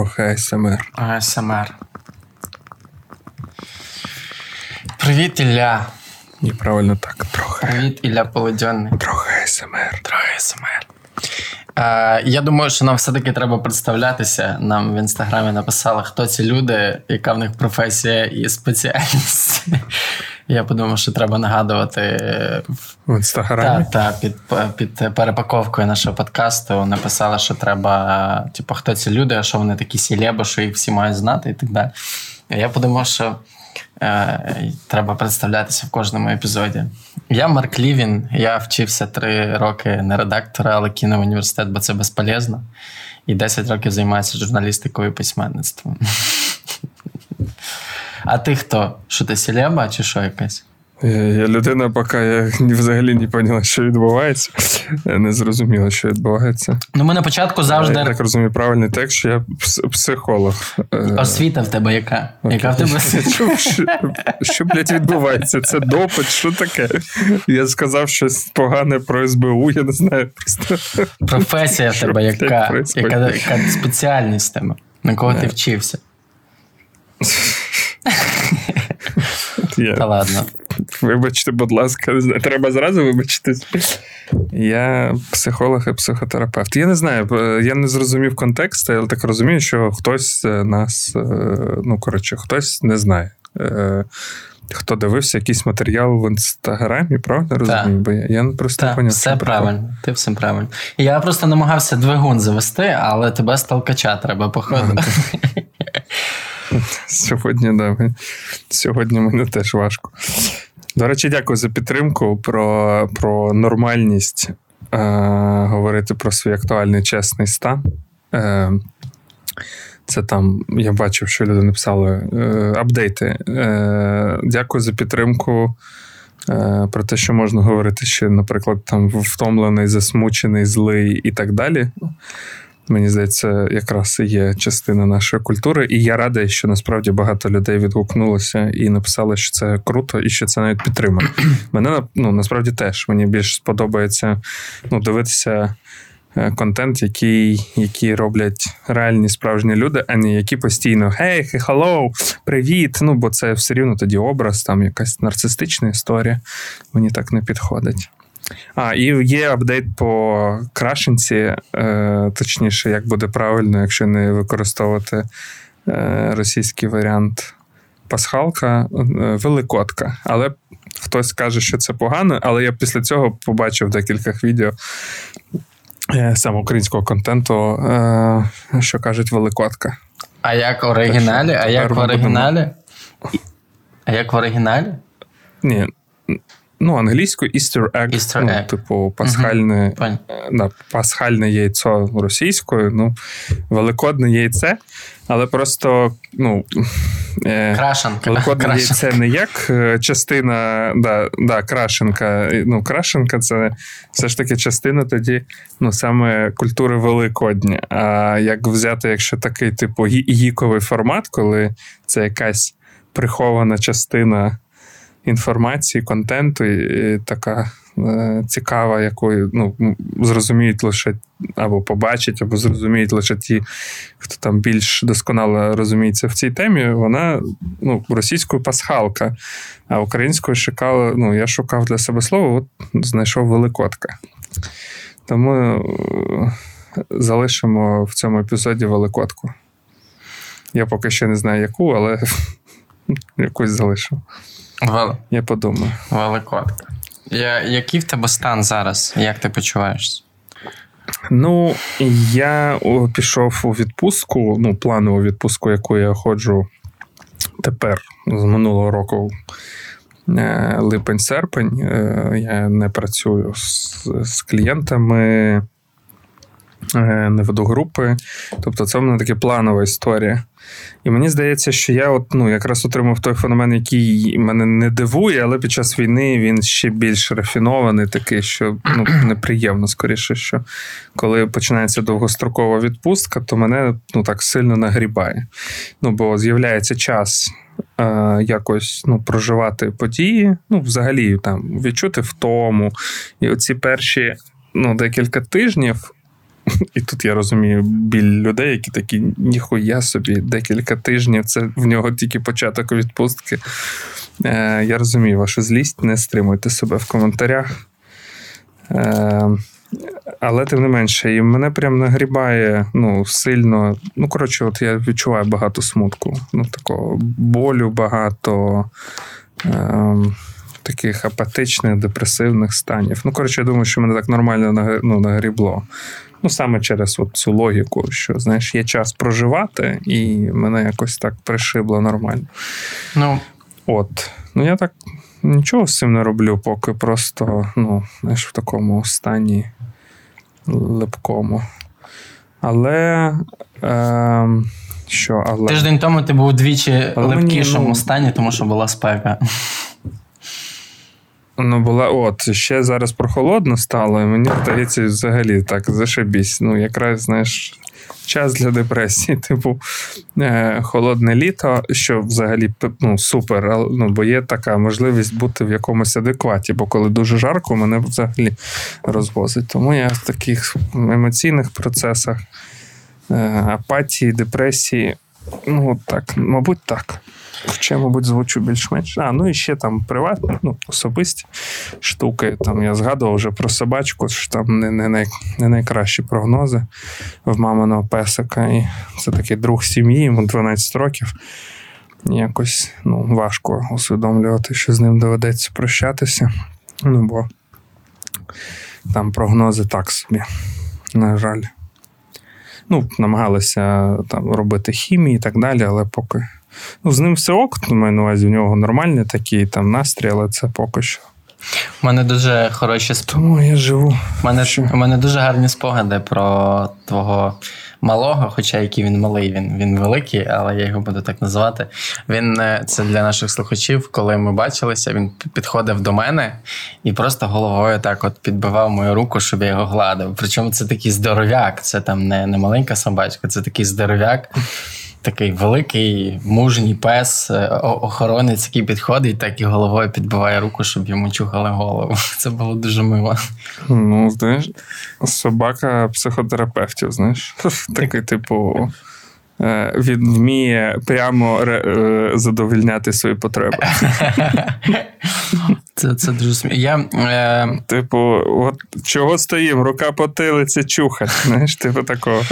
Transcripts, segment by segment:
трохи АСМР. АСМР. Привіт, Ілля. Ні, правильно так, трохи. Привіт, Ілля Полудьонний. Трохи АСМР. Трохи АСМР. Е, я думаю, що нам все-таки треба представлятися. Нам в інстаграмі написали, хто ці люди, яка в них професія і спеціальність. Я подумав, що треба нагадувати В інстаграмі. та, та, під, під перепаковкою нашого подкасту. Написали, що треба, типу, хто ці люди, а що вони такі сілеби, що їх всі мають знати і так далі. Я подумав, що е, треба представлятися в кожному епізоді. Я Марк Лівін, я вчився три роки на редактора, але кинув університет, бо це безполезно. І 10 років займаюся журналістикою і письменництвом. А ти хто? Що ти селеба чи що якась? Я, я людина, поки я взагалі не поняла, що відбувається. Я не зрозуміла, що відбувається. Ну, ми на початку завжди. Я так розумію правильний текст, що я психолог. Е, Освіта в тебе яка? Яка в тебе чув, що, що, блядь, відбувається? Це допит, що таке? Я сказав щось погане про СБУ, я не знаю. Просто професія в тебе, яка, яка, яка спеціальність в тебе, на кого ти вчився? Та ладно. Вибачте, будь ласка, не знаю, треба зразу вибачитись. Я психолог і психотерапевт. Я не знаю, е, я не зрозумів контекст, але так розумію, що хтось е, нас, е, ну коротше, хтось не знає. Хто дивився якийсь матеріал в інстаграмі, правда? Розумію? Бо я, я просто не Так, поняв. все що прикол. Ти все правильно. Я просто намагався двигун завести, але тебе з толкача треба, походу. Сьогодні, да, ми- сьогодні мені теж важко. До речі, дякую за підтримку про, про нормальність е, говорити про свій актуальний чесний стан. Е, це там я бачив, що люди написали е, апдейти. Е, дякую за підтримку. Е, про те, що можна говорити ще, наприклад, там втомлений, засмучений, злий і так далі. Мені здається, якраз є частина нашої культури, і я радий, що насправді багато людей відгукнулося і написали, що це круто, і що це навіть підтримано. Мене ну, насправді теж мені більш сподобається ну, дивитися е, контент, який, який роблять реальні справжні люди, а не які постійно hey, hey, hello, привіт. Ну, бо це все рівно тоді образ, там якась нарцистична історія. Мені так не підходить. А, і є update по крашенці, е, точніше, як буде правильно, якщо не використовувати е, російський варіант пасхалка, е, великодка. Але хтось каже, що це погано, але я після цього побачив в декількох відео е, саме українського контенту, е, що кажуть великодка. А як в оригіналі? А як в оригіналі? А як в оригіналі? Ні. Ну, англійською Easter egg, Easter ну, типу, пасхальне. Е, да, пасхальне яйцо російською, ну, великодне яйце, але просто, ну. Е, Крашенка. Великодне Крашенка. яйце не як е, частина, да, да, крашенка. Ну, крашенка це все ж таки частина тоді, ну, саме культури Великодня. А як взяти, якщо такий, типу, гіковий формат, коли це якась прихована частина інформації, контенту, і, така е, цікава, якою ну, зрозуміють лише або побачать, або зрозуміють лише ті, хто там більш досконало розуміється в цій темі, вона ну, російською пасхалка, а українською шукала, ну, я шукав для себе слово, от знайшов великодка. Тому е, залишимо в цьому епізоді великодку. Я поки ще не знаю, яку, але якусь залишив. Вел- Я подумаю. Великодка. Я, який в тебе стан зараз? Як ти почуваєшся? Ну, я о, пішов у відпустку, ну, планову відпустку, яку я ходжу тепер з минулого року. е, Липень-серпень. Е, Я не працюю з, з клієнтами, не веду групи. Тобто, це в мене така планова історія. І мені здається, що я от, ну, якраз отримав той феномен, який мене не дивує, але під час війни він ще більш рафінований, такий, що ну, неприємно, скоріше, що коли починається довгострокова відпустка, то мене ну, так сильно нагрібає. Ну, бо з'являється час е, якось ну, проживати події, ну, взагалі там відчути втому. І оці перші ну, декілька тижнів І тут я розумію біль людей, які такі, ніхуя собі, декілька тижнів, це в нього тільки початок відпустки. Е, Я розумію вашу злість, не стримуйте себе в коментарях. Е, але тим не менше, і мене прям нагрібає ну, сильно. Ну, коротше, от я відчуваю багато смутку. Ну, такого болю багато. Е, Таких апатичних, депресивних станів. Ну, коротше, я думаю, що мене так нормально ну, нагрібло. Ну, саме через от цю логіку, що знаєш, є час проживати, і мене якось так пришибло нормально. Ну, От. Ну, я так нічого з цим не роблю, поки просто, ну, знаєш, в такому стані липкому. Але. Е, що, але. тиждень тому ти був удвічі Але в мені, липкішому ну- стані, тому що була спека. Ну, була, от, ще зараз прохолодно стало, і мені здається, взагалі так зашибісь. Ну, якраз, знаєш, час для депресії. Типу, е, холодне літо, що взагалі ну, супер, ну, бо є така можливість бути в якомусь адекваті, бо коли дуже жарко, мене взагалі розвозить. Тому я в таких емоційних процесах, е, апатії, депресії, ну, так, мабуть, так. Хоча, мабуть, звучу більш-менш. А, ну і ще там приватні, ну, особисті штуки. Там я згадував вже про собачку, що там не, не, най, не найкращі прогнози в маминого песика. І це такий друг сім'ї, йому 12 років. Якось ну, важко усвідомлювати, що з ним доведеться прощатися. Ну, бо там прогнози так собі, на жаль. Ну, намагалися там робити хімію і так далі, але поки. Ну, з ним все ок, ну, маю на увазі, у нього нормальний такий там настрій, але це поки що. У мене дуже хороші сп... Тому я живу. У мене, у мене дуже гарні спогади про твого малого, хоча який він малий, він, він великий, але я його буду так називати. Він е, це для наших слухачів, коли ми бачилися, він підходив до мене і просто головою так от підбивав мою руку, щоб я його гладив. Причому це такий здоровяк, це там не, не маленька собачка, це такий здоровяк. Такий великий мужній пес, е, охоронець, який підходить, так і головою підбиває руку, щоб йому чухали голову. Це було дуже мило. Ну, знаєш, собака психотерапевтів, знаєш. Такий, типу, він вміє прямо ре- е, задовольняти свої потреби. Це, це дуже смішно. Я, е, Типу, от чого стоїм, рука потилиця чухать. Знаєш, типу такого.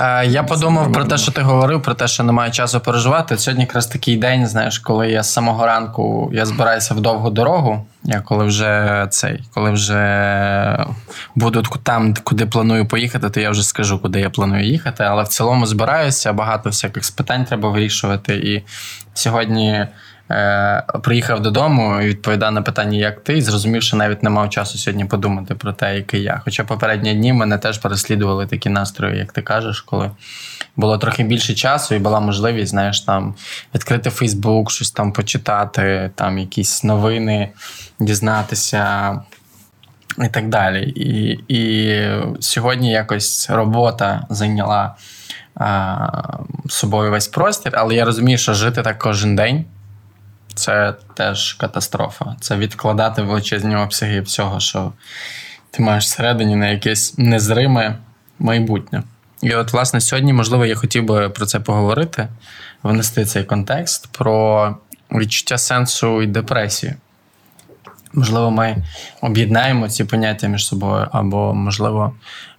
е, я подумав про те, що ти говорив, про те, що немає часу переживати. Сьогодні якраз такий день, знаєш, коли я з самого ранку я збираюся в довгу дорогу. Я коли вже цей, коли вже буду там, куди планую поїхати, то я вже скажу, куди я планую їхати. Але в цілому збираюся, багато всяких питань треба вирішувати. І сьогодні е, приїхав додому і відповідав на питання, як ти, і зрозумів, що навіть не мав часу сьогодні подумати про те, який я. Хоча попередні дні мене теж переслідували такі настрої, як ти кажеш, коли було трохи більше часу і була можливість, знаєш, там відкрити Фейсбук, щось там почитати, там якісь новини, дізнатися. І так далі. І, і сьогодні якось робота зайняла а, собою весь простір, але я розумію, що жити так кожен день це теж катастрофа. Це відкладати величезні обсяги всього, що ти маєш всередині на якесь незриме майбутнє. І от, власне, сьогодні, можливо, я хотів би про це поговорити, внести цей контекст про відчуття сенсу і депресію. Можливо, ми об'єднаємо ці поняття між собою, або, можливо,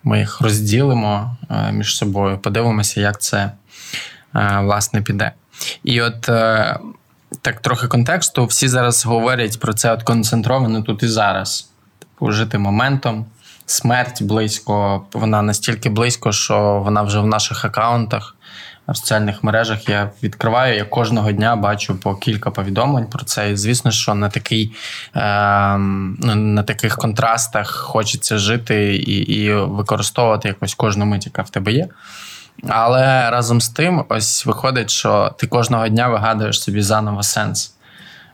ми їх розділимо е, між собою, подивимося, як це е, власне піде. І от е, так трохи контексту. Всі зараз говорять про це от концентровано тут і зараз. Типу, жити моментом, смерть близько, вона настільки близько, що вона вже в наших аккаунтах. В соціальних мережах я відкриваю, я кожного дня бачу по кілька повідомлень про це. І звісно, що на такий, е, на таких контрастах хочеться жити і, і використовувати якось кожну мить, яка в тебе є. Але разом з тим, ось виходить, що ти кожного дня вигадуєш собі заново сенс.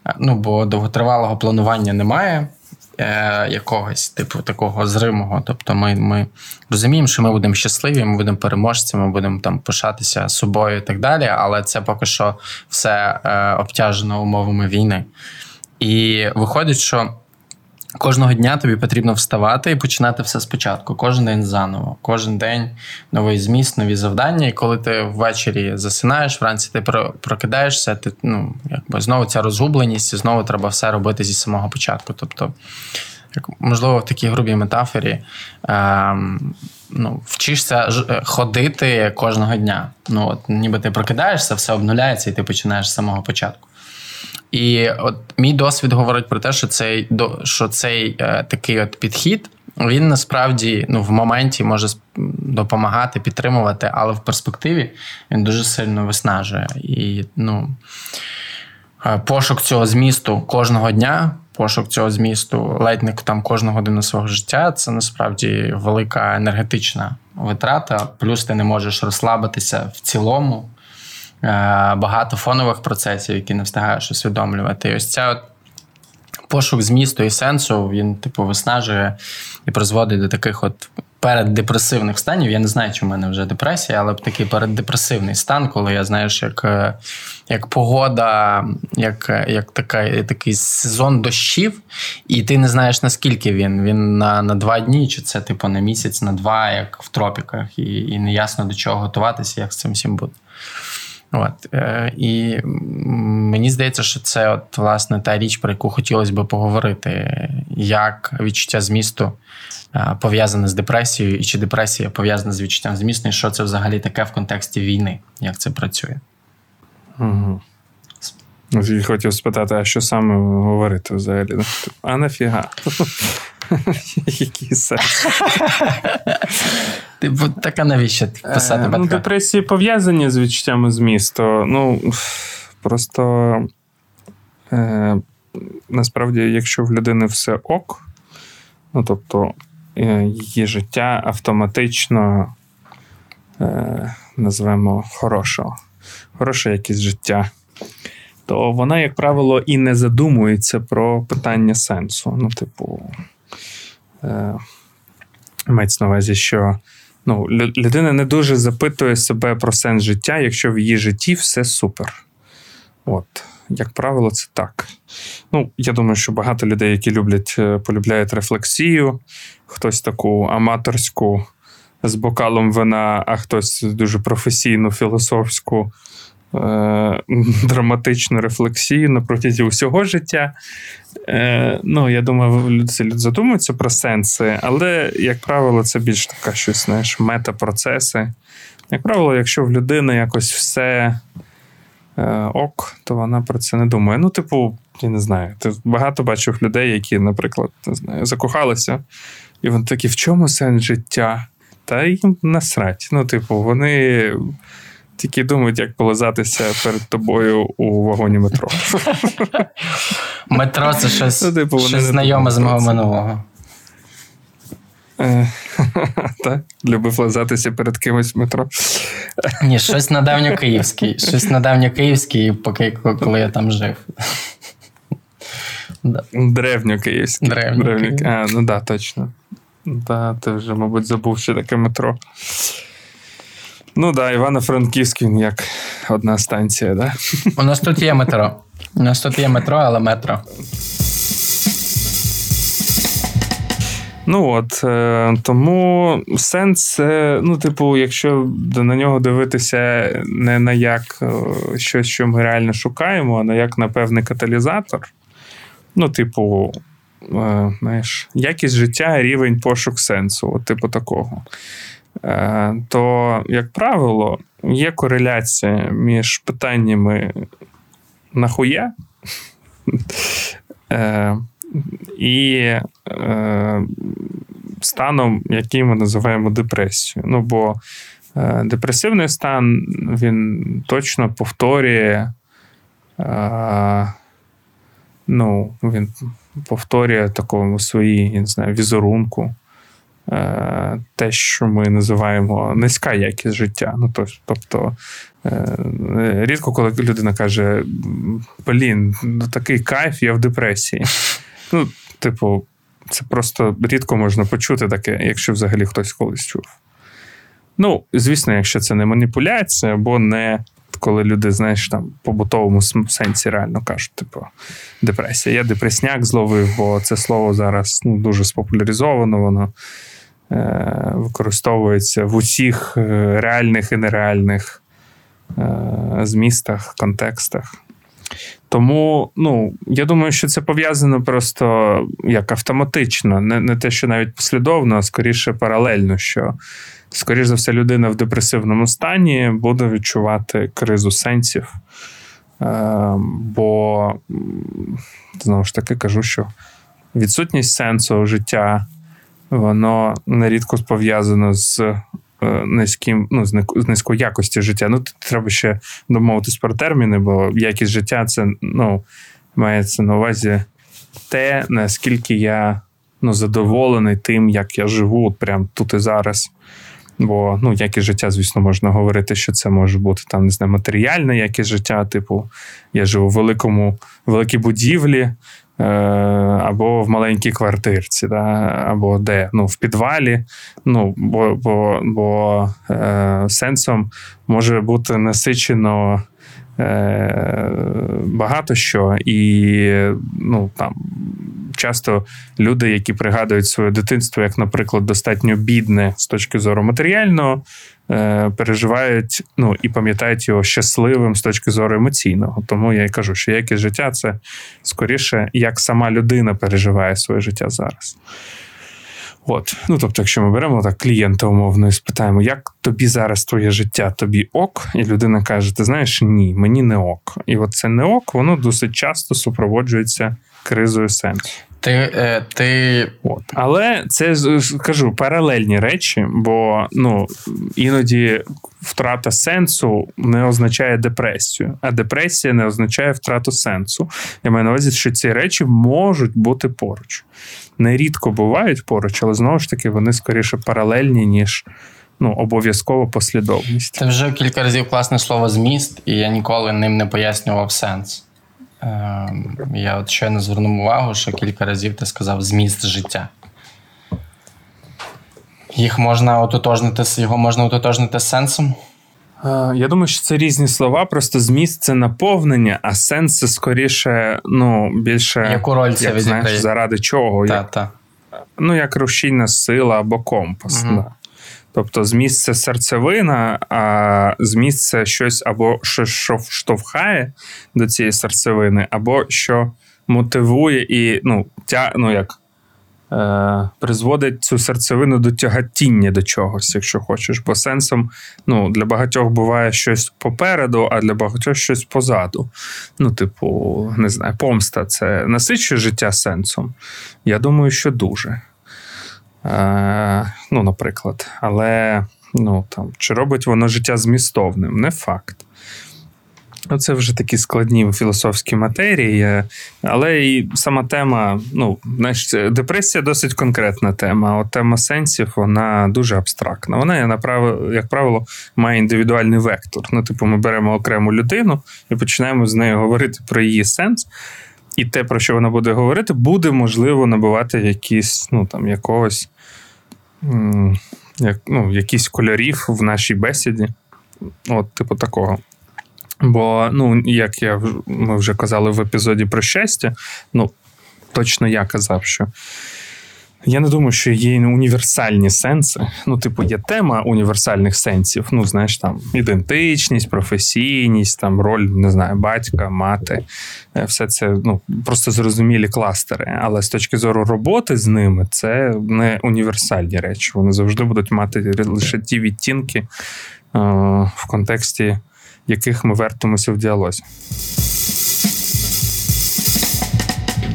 Е, Ну, бо довготривалого планування немає е, якогось, типу, такого зримого. Тобто, ми, ми розуміємо, що ми будемо щасливі, ми будемо переможцями, ми будемо там пишатися собою і так далі. Але це поки що все е, обтяжено умовами війни. І виходить, що Кожного дня тобі потрібно вставати і починати все спочатку. Кожен день заново. Кожен день новий зміст, нові завдання. І коли ти ввечері засинаєш, вранці ти прокидаєшся, ти ну, якби знову ця розгубленість, і знову треба все робити зі самого початку. Тобто, як, можливо, в такій грубій метафорі е, ну, вчишся ж- ходити кожного дня. Ну, от, ніби ти прокидаєшся, все обнуляється, і ти починаєш з самого початку. І от мій досвід говорить про те, що цей до- що цей е, такий от підхід він насправді ну, в моменті може допомагати, підтримувати, але в перспективі він дуже сильно виснажує. І ну, е, пошук цього змісту кожного дня, пошук цього змісту ледь не там кожну годину свого життя це насправді велика енергетична витрата. Плюс ти не можеш розслабитися в цілому. Е, багато фонових процесів, які не встигаєш усвідомлювати. І ось ця от пошук змісту і сенсу, він, типу, виснажує і призводить до таких от переддепресивних станів. Я не знаю, чи в мене вже депресія, але такий переддепресивний стан, коли я знаєш, як, е, як погода, як, як така, такий сезон дощів, і ти не знаєш, наскільки він. Він на, на два дні, чи це типу на місяць, на два, як в тропіках, і, і неясно до чого готуватися, як з цим всім бути. От, е, і мені здається, що це от, власне та річ, про яку хотілося би поговорити, як відчуття змісту е, пов'язане з депресією, і чи депресія пов'язана з відчуттям змісту, і що це взагалі таке в контексті війни, як це працює. Угу. Хотів спитати, а що саме говорити взагалі? А нафіга? Який сенс? Типу, така навіщо писати Е, Ну, депресії пов'язані з відчуттями змісту. Ну, просто е, насправді, якщо в людини все ок, ну тобто е, її життя автоматично е, назвемо хорошого, хороша якість життя, то вона, як правило, і не задумується про питання сенсу. Ну, типу, мається на увазі, що ну, людина не дуже запитує себе про сенс життя, якщо в її житті все супер. От, як правило, це так. Ну, я думаю, що багато людей, які люблять, е, полюбляють рефлексію, хтось таку аматорську з бокалом вина, а хтось дуже професійну, філософську, е- драматичну рефлексію протязі усього життя. Е, ну, я думаю, люди, люди задумуються про сенси, але, як правило, це більш така щось, знаєш, метапроцеси. Як правило, якщо в людини якось все е, ок, то вона про це не думає. Ну, типу, я не знаю, ти багато бачив людей, які, наприклад, не знаю, закохалися, і вони такі, в чому сенс життя? Та їм насрать. Ну, типу, вони тільки думають, як полизатися перед тобою у вагоні метро. Метро це щось, Ну, типу, щось знайоме з мого минулого. Е, Так, любив лизатися перед кимось в метро. Ні, щось на давньокиївський. Щось на давньокиївський, поки коли я там жив. Древньокиївський. Древньокиївський. А, ну да, точно. Да, ти вже, мабуть, забув, що таке метро. Ну да, Івано-Франківський він як одна станція, да? У нас тут є метро. У нас тут є метро, але метро. Ну от е, тому сенс, ну, типу, якщо на нього дивитися не на як е, щось, що ми реально шукаємо, а на як на певний каталізатор. Ну, типу, е, знаєш, якість життя, рівень пошук сенсу, от, типу такого. Е, то, як правило, є кореляція між питаннями нахуя е, і е, станом, який ми називаємо депресією. Ну, бо депресивний стан він точно повторює. Ну, він повторює такому своїй, я не знаю, візерунку. Е, те, що ми називаємо низька якість життя. Ну, то- тобто, е, рідко, коли людина каже: Блін, ну такий кайф, я в депресії. Ну, типу, це просто рідко можна почути таке, якщо взагалі хтось колись чув. Ну, звісно, якщо це не маніпуляція або не коли люди, знаєш, там побутовому сенсі реально кажуть, типу, депресія. Я депресняк зловив, бо це слово зараз ну, дуже спопуляризовано, воно використовується в усіх е, реальних і нереальних е, змістах, контекстах. Тому, ну, я думаю, що це пов'язано просто як автоматично, не не те, що навіть послідовно, а скоріше паралельно, що, скоріш за все, людина в депресивному стані буде відчувати кризу сенсів. Е, Бо, знову ж таки, кажу, що відсутність сенсу життя, воно нерідко пов'язано з Е, низьким, ну, з низької якості життя. Ну, треба ще домовитись про терміни, бо якість життя це ну, мається на увазі те, наскільки я ну, задоволений тим, як я живу, от прямо тут і зараз. Бо ну, якість життя, звісно, можна говорити, що це може бути там, не знаю, матеріальне якість життя. Типу, я живу в великому, великій будівлі, або в маленькій квартирці, да, або де, ну, в підвалі. Ну, Бо бо, бо е, сенсом може бути насичено е, багато що, і ну, там. Часто люди, які пригадують своє дитинство, як, наприклад, достатньо бідне з точки зору матеріального, Е, переживають ну, і пам'ятають його щасливим з точки зору емоційного. Тому я й кажу, що якість життя це скоріше, як сама людина переживає своє життя зараз. От, ну тобто, якщо ми беремо так клієнта умовно і спитаємо, як тобі зараз твоє життя, тобі ок, і людина каже: Ти знаєш, ні, мені не ок. І от це не ок, воно досить часто супроводжується кризою сенсу. Ти, е, ти... От. Але це кажу паралельні речі, бо ну, іноді втрата сенсу не означає депресію, а депресія не означає втрату сенсу. Я маю на увазі, що ці речі можуть бути поруч. Нерідко бувають поруч, але знову ж таки вони скоріше паралельні, ніж ну, обов'язково послідовність. Це вже кілька разів класне слово зміст, і я ніколи ним не пояснював сенс. Ем, я от щойно звернув увагу, що кілька разів ти сказав зміст життя. Їх можна ототожнити, його можна ототожнити сенсом? Е, я думаю, що це різні слова, просто зміст це наповнення, а сенс це скоріше, ну, більше Яку роль це як, знаєш, заради чого. Та, як, та. Ну, як рушійна сила або компас. Угу. Да. Тобто, зміст це серцевина, а зміст це щось або що, що штовхає до цієї серцевини, або що мотивує і ну, тя, ну як, е, призводить цю серцевину до тягатіння до чогось, якщо хочеш. Бо сенсом ну, для багатьох буває щось попереду, а для багатьох щось позаду. Ну, типу, не знаю, помста це насичує життя сенсом. Я думаю, що дуже. Е, ну, наприклад. Але ну, там, чи робить воно життя змістовним? Не факт. Це вже такі складні філософські матерії, але і сама тема, ну, знаєш, депресія досить конкретна тема. От тема сенсів, вона дуже абстрактна. Вона, як правило, має індивідуальний вектор. Ну, типу, ми беремо окрему людину і починаємо з нею говорити про її сенс. І те, про що вона буде говорити, буде можливо набувати якісь, ну, там, якогось як, ну, якісь кольорів в нашій бесіді. От, типу, такого. Бо, ну, як я ми вже казали в епізоді про щастя, ну, точно я казав, що я не думаю, що є універсальні сенси. Ну, типу, є тема універсальних сенсів. Ну, знаєш, там ідентичність, професійність, там роль, не знаю, батька, мати. Е, все це ну, просто зрозумілі кластери. Але з точки зору роботи з ними, це не універсальні речі. Вони завжди будуть мати лише ті відтінки, е, в контексті яких ми вертимося в діалозі.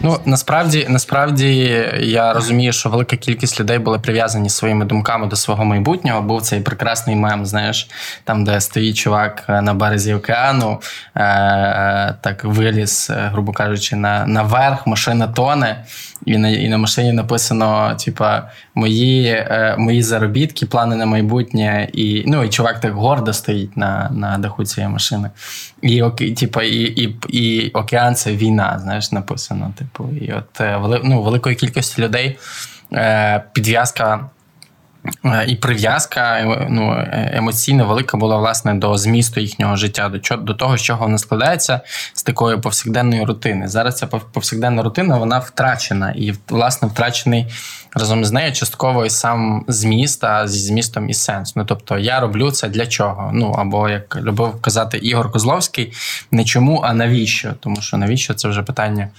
Ну насправді, насправді я розумію, що велика кількість людей були прив'язані своїми думками до свого майбутнього. Був цей прекрасний мем, знаєш, там, де стоїть чувак е, на березі океану, е, е, так виліз, грубо кажучи, на наверх, машина тоне, і на і на машині написано: типа, мої е, мої заробітки, плани на майбутнє, і ну і чувак так гордо стоїть на на даху цієї машини. І типа, і, і, і океан це війна, знаєш, написано. Типу, і от е, ну, великої кількості людей е, підв'язка І прив'язка е, ну, е, емоційно велика була власне до змісту їхнього життя, до чого до того, з чого воно складається з такої повсякденної рутини. Зараз ця повсякденна рутина вона втрачена, і власне втрачений разом з нею частково і сам зміст, а зі змістом і сенс. Ну тобто я роблю це для чого? Ну або як любив казати Ігор Козловський, не чому, а навіщо? Тому що навіщо це вже питання е,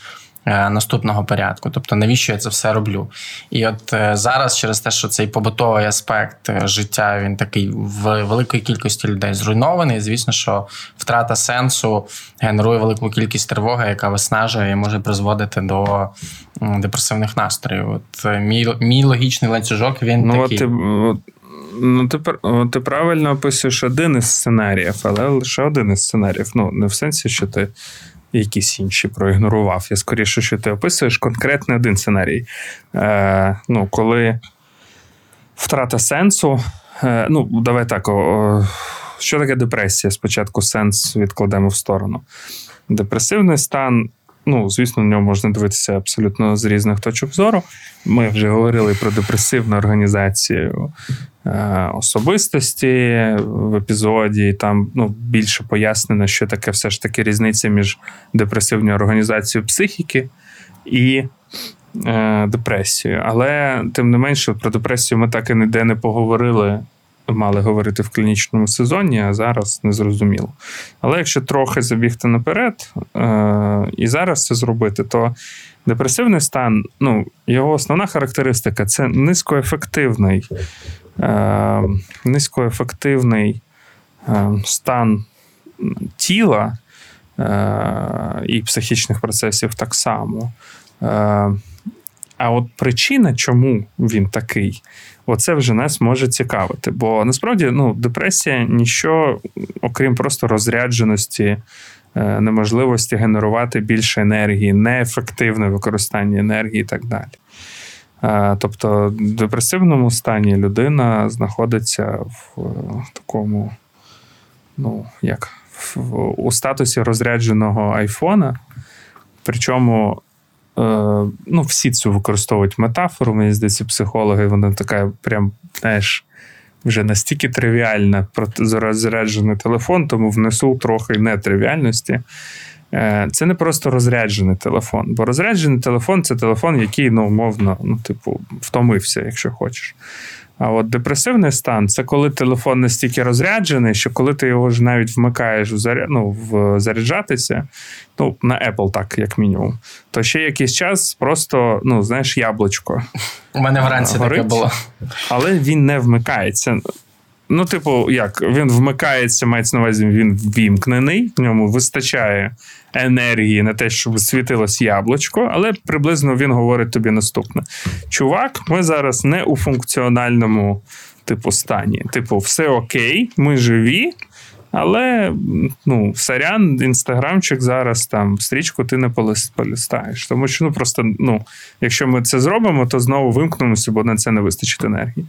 наступного порядку. Тобто, навіщо я це все роблю? І от е, зараз, через те, що цей побутовий аспект е, життя він такий в великої кількості людей зруйнований. Звісно, що втрата сенсу генерує велику кількість тривоги, яка виснажує і може призводити до депресивних настроїв. От е, мій, мій логічний ланцюжок він Ну, от такий. ти, ну, ти, ти правильно описуєш один із сценаріїв, але лише один із сценаріїв. Ну, не в сенсі, що ти якісь інші проігнорував. Я скоріше, що ти описуєш конкретний один сценарій. Е, ну, коли втрата сенсу. Е, ну, давай так. О, що таке депресія? Спочатку сенс відкладемо в сторону. Депресивний стан. Ну, звісно, на нього можна дивитися абсолютно з різних точок зору. Ми вже говорили про депресивну організацію е, особистості в епізоді. і Там ну, більше пояснено, що таке все ж таки різниця між депресивною організацією психіки і е, депресією. Але тим не менше, про депресію ми так і ніде не поговорили. Мали говорити в клінічному сезоні, а зараз не зрозуміло. Але якщо трохи забігти наперед е- і зараз це зробити, то депресивний стан, ну, його основна характеристика це низькоефективний, е- низькоефективний е- стан тіла е- і психічних процесів так само. Е- а от причина, чому він такий, оце вже нас може цікавити. Бо насправді ну, депресія ніщо, окрім просто розрядженості, е, неможливості генерувати більше енергії, неефективне використання енергії і так далі. Е, Тобто, в депресивному стані людина знаходиться в е, такому, ну, як в, у статусі розрядженого айфона. Причому ну, всі цю використовують метафору, мені здається, психологи, вона така, прям, знаєш, вже настільки тривіальна розряджений телефон, тому внесу трохи нетривіальності. Е, Це не просто розряджений телефон, бо розряджений телефон це телефон, який, ну, умовно, ну, типу, втомився, якщо хочеш. А от депресивний стан це коли телефон настільки розряджений, що коли ти його ж навіть вмикаєш в, заря... ну, в заряджатися, ну, на Apple так, як мінімум, то ще якийсь час просто, ну, знаєш, яблучко. У мене вранці таке було. Але він не вмикається. Ну, типу, як він вмикається, мається на увазі, він ввімкнений, в ньому вистачає енергії на те, щоб світилось яблучко, але приблизно він говорить тобі наступне: чувак, ми зараз не у функціональному типу стані. Типу, все окей, ми живі. Але ну, сорян, інстаграмчик зараз там стрічку ти не полистаєш. Тому що ну просто ну, якщо ми це зробимо, то знову вимкнемося, бо на це не вистачить енергії.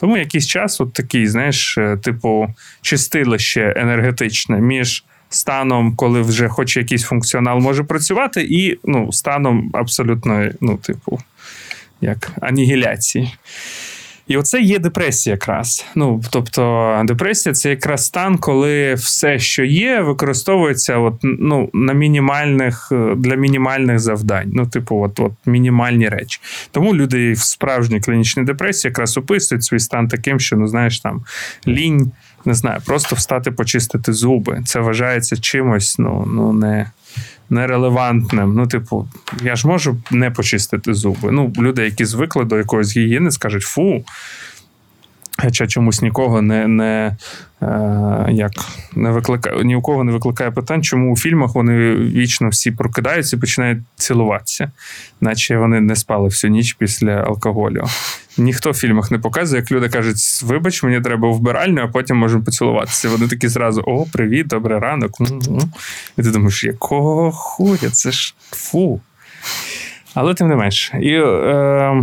Тому якийсь час, от такий, знаєш, е, типу, чистилище енергетичне між станом, коли вже хоч якийсь функціонал може працювати, і ну, станом абсолютно, ну, типу, як анігіляції. І оце є депресія якраз. Ну, тобто, депресія це якраз стан, коли все, що є, використовується от, ну, на мінімальних, е, для мінімальних завдань. Ну, типу, от, от мінімальні речі. Тому люди в справжній клінічній депресії якраз описують свій стан таким, що, ну, знаєш, там лінь, не знаю, просто встати почистити зуби. Це вважається чимось, ну, ну не. Нерелевантним. Ну, типу, я ж можу не почистити зуби. Ну, люди, які звикли до якоїсь гігієни, скажуть фу. Хоча чомусь нікого не, не, е, як, не викликає, ні у кого не викликає питань, чому у фільмах вони вічно всі прокидаються і починають цілуватися, наче вони не спали всю ніч після алкоголю. Ніхто в фільмах не показує, як люди кажуть: вибач, мені треба вбиральню, а потім можемо поцілуватися. Вони такі зразу: о, привіт, добрий ранок. І ти думаєш, якого хуя? Це ж фу. Але тим не менш. І, е,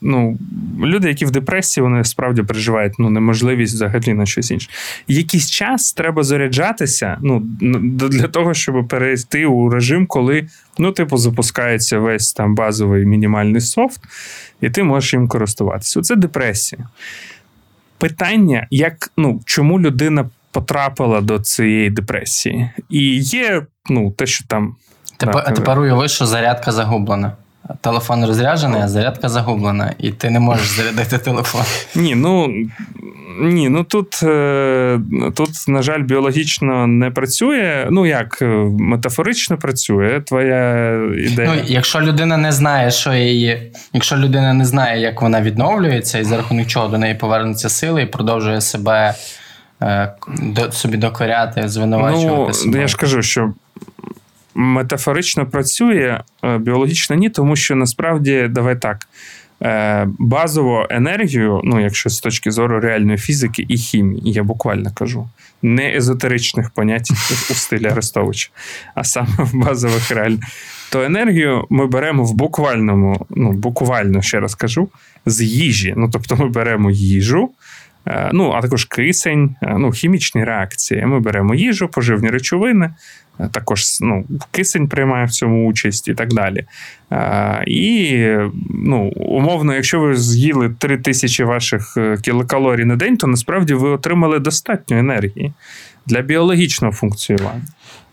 ну, люди, які в депресії, вони справді переживають ну, неможливість взагалі на щось інше. Якийсь час треба заряджатися ну, для того, щоб перейти у режим, коли ну, типу, запускається весь там базовий мінімальний софт, і ти можеш їм користуватися. Оце депресія. Питання, як, ну, чому людина потрапила до цієї депресії? І є ну, те, що там. Тепер, так, тепер уяви, що зарядка загублена. Телефон розряджений, а зарядка загублена, і ти не можеш зарядити телефон. Ні, ну ні, ну тут, е, тут, на жаль, біологічно не працює. Ну як, е, метафорично працює твоя ідея. Ну, Якщо людина не знає, що її, якщо людина не знає, як вона відновлюється, і за рахунок чого до неї повернеться сили і продовжує себе е, собі докоряти, звинувачувати. Ну, себе. я ж кажу, що метафорично працює, біологічно ні, тому що насправді давай так. Базову енергію, ну, якщо з точки зору реальної фізики і хімії, я буквально кажу, не езотеричних понять у стилі Арестовича, а саме в базових реальних, то енергію ми беремо в буквальному, ну, буквально ще раз кажу, з їжі. Ну, тобто ми беремо їжу, ну, а також кисень, ну, хімічні реакції. Ми беремо їжу, поживні речовини, також ну, кисень приймає в цьому участь і так далі. І ну, умовно, якщо ви з'їли 3 тисячі ваших е, кілокалорій на день, то насправді ви отримали достатньо енергії для біологічного функціонування.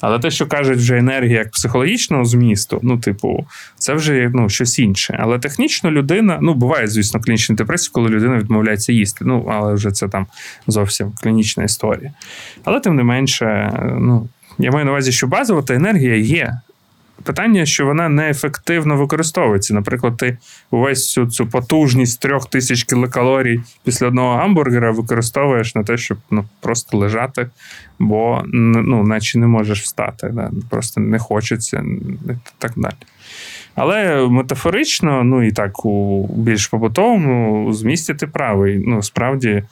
Але те, що кажуть, вже енергія як психологічного змісту, ну, типу, це вже ну, щось інше. Але технічно людина, ну, буває, звісно, клінічна депресія, коли людина відмовляється їсти. Ну, але вже це там зовсім клінічна історія. Але тим не менше, ну. Я маю на увазі, що базова та енергія є. Питання, що вона неефективно використовується. Наприклад, ти увесь цю цю потужність трьох тисяч кілокалорій після одного гамбургера використовуєш на те, щоб ну, просто лежати, бо ну, наче не можеш встати. Да? Просто не хочеться і так далі. Але метафорично, ну і так у більш побутовому змісті ти правий. Ну, справді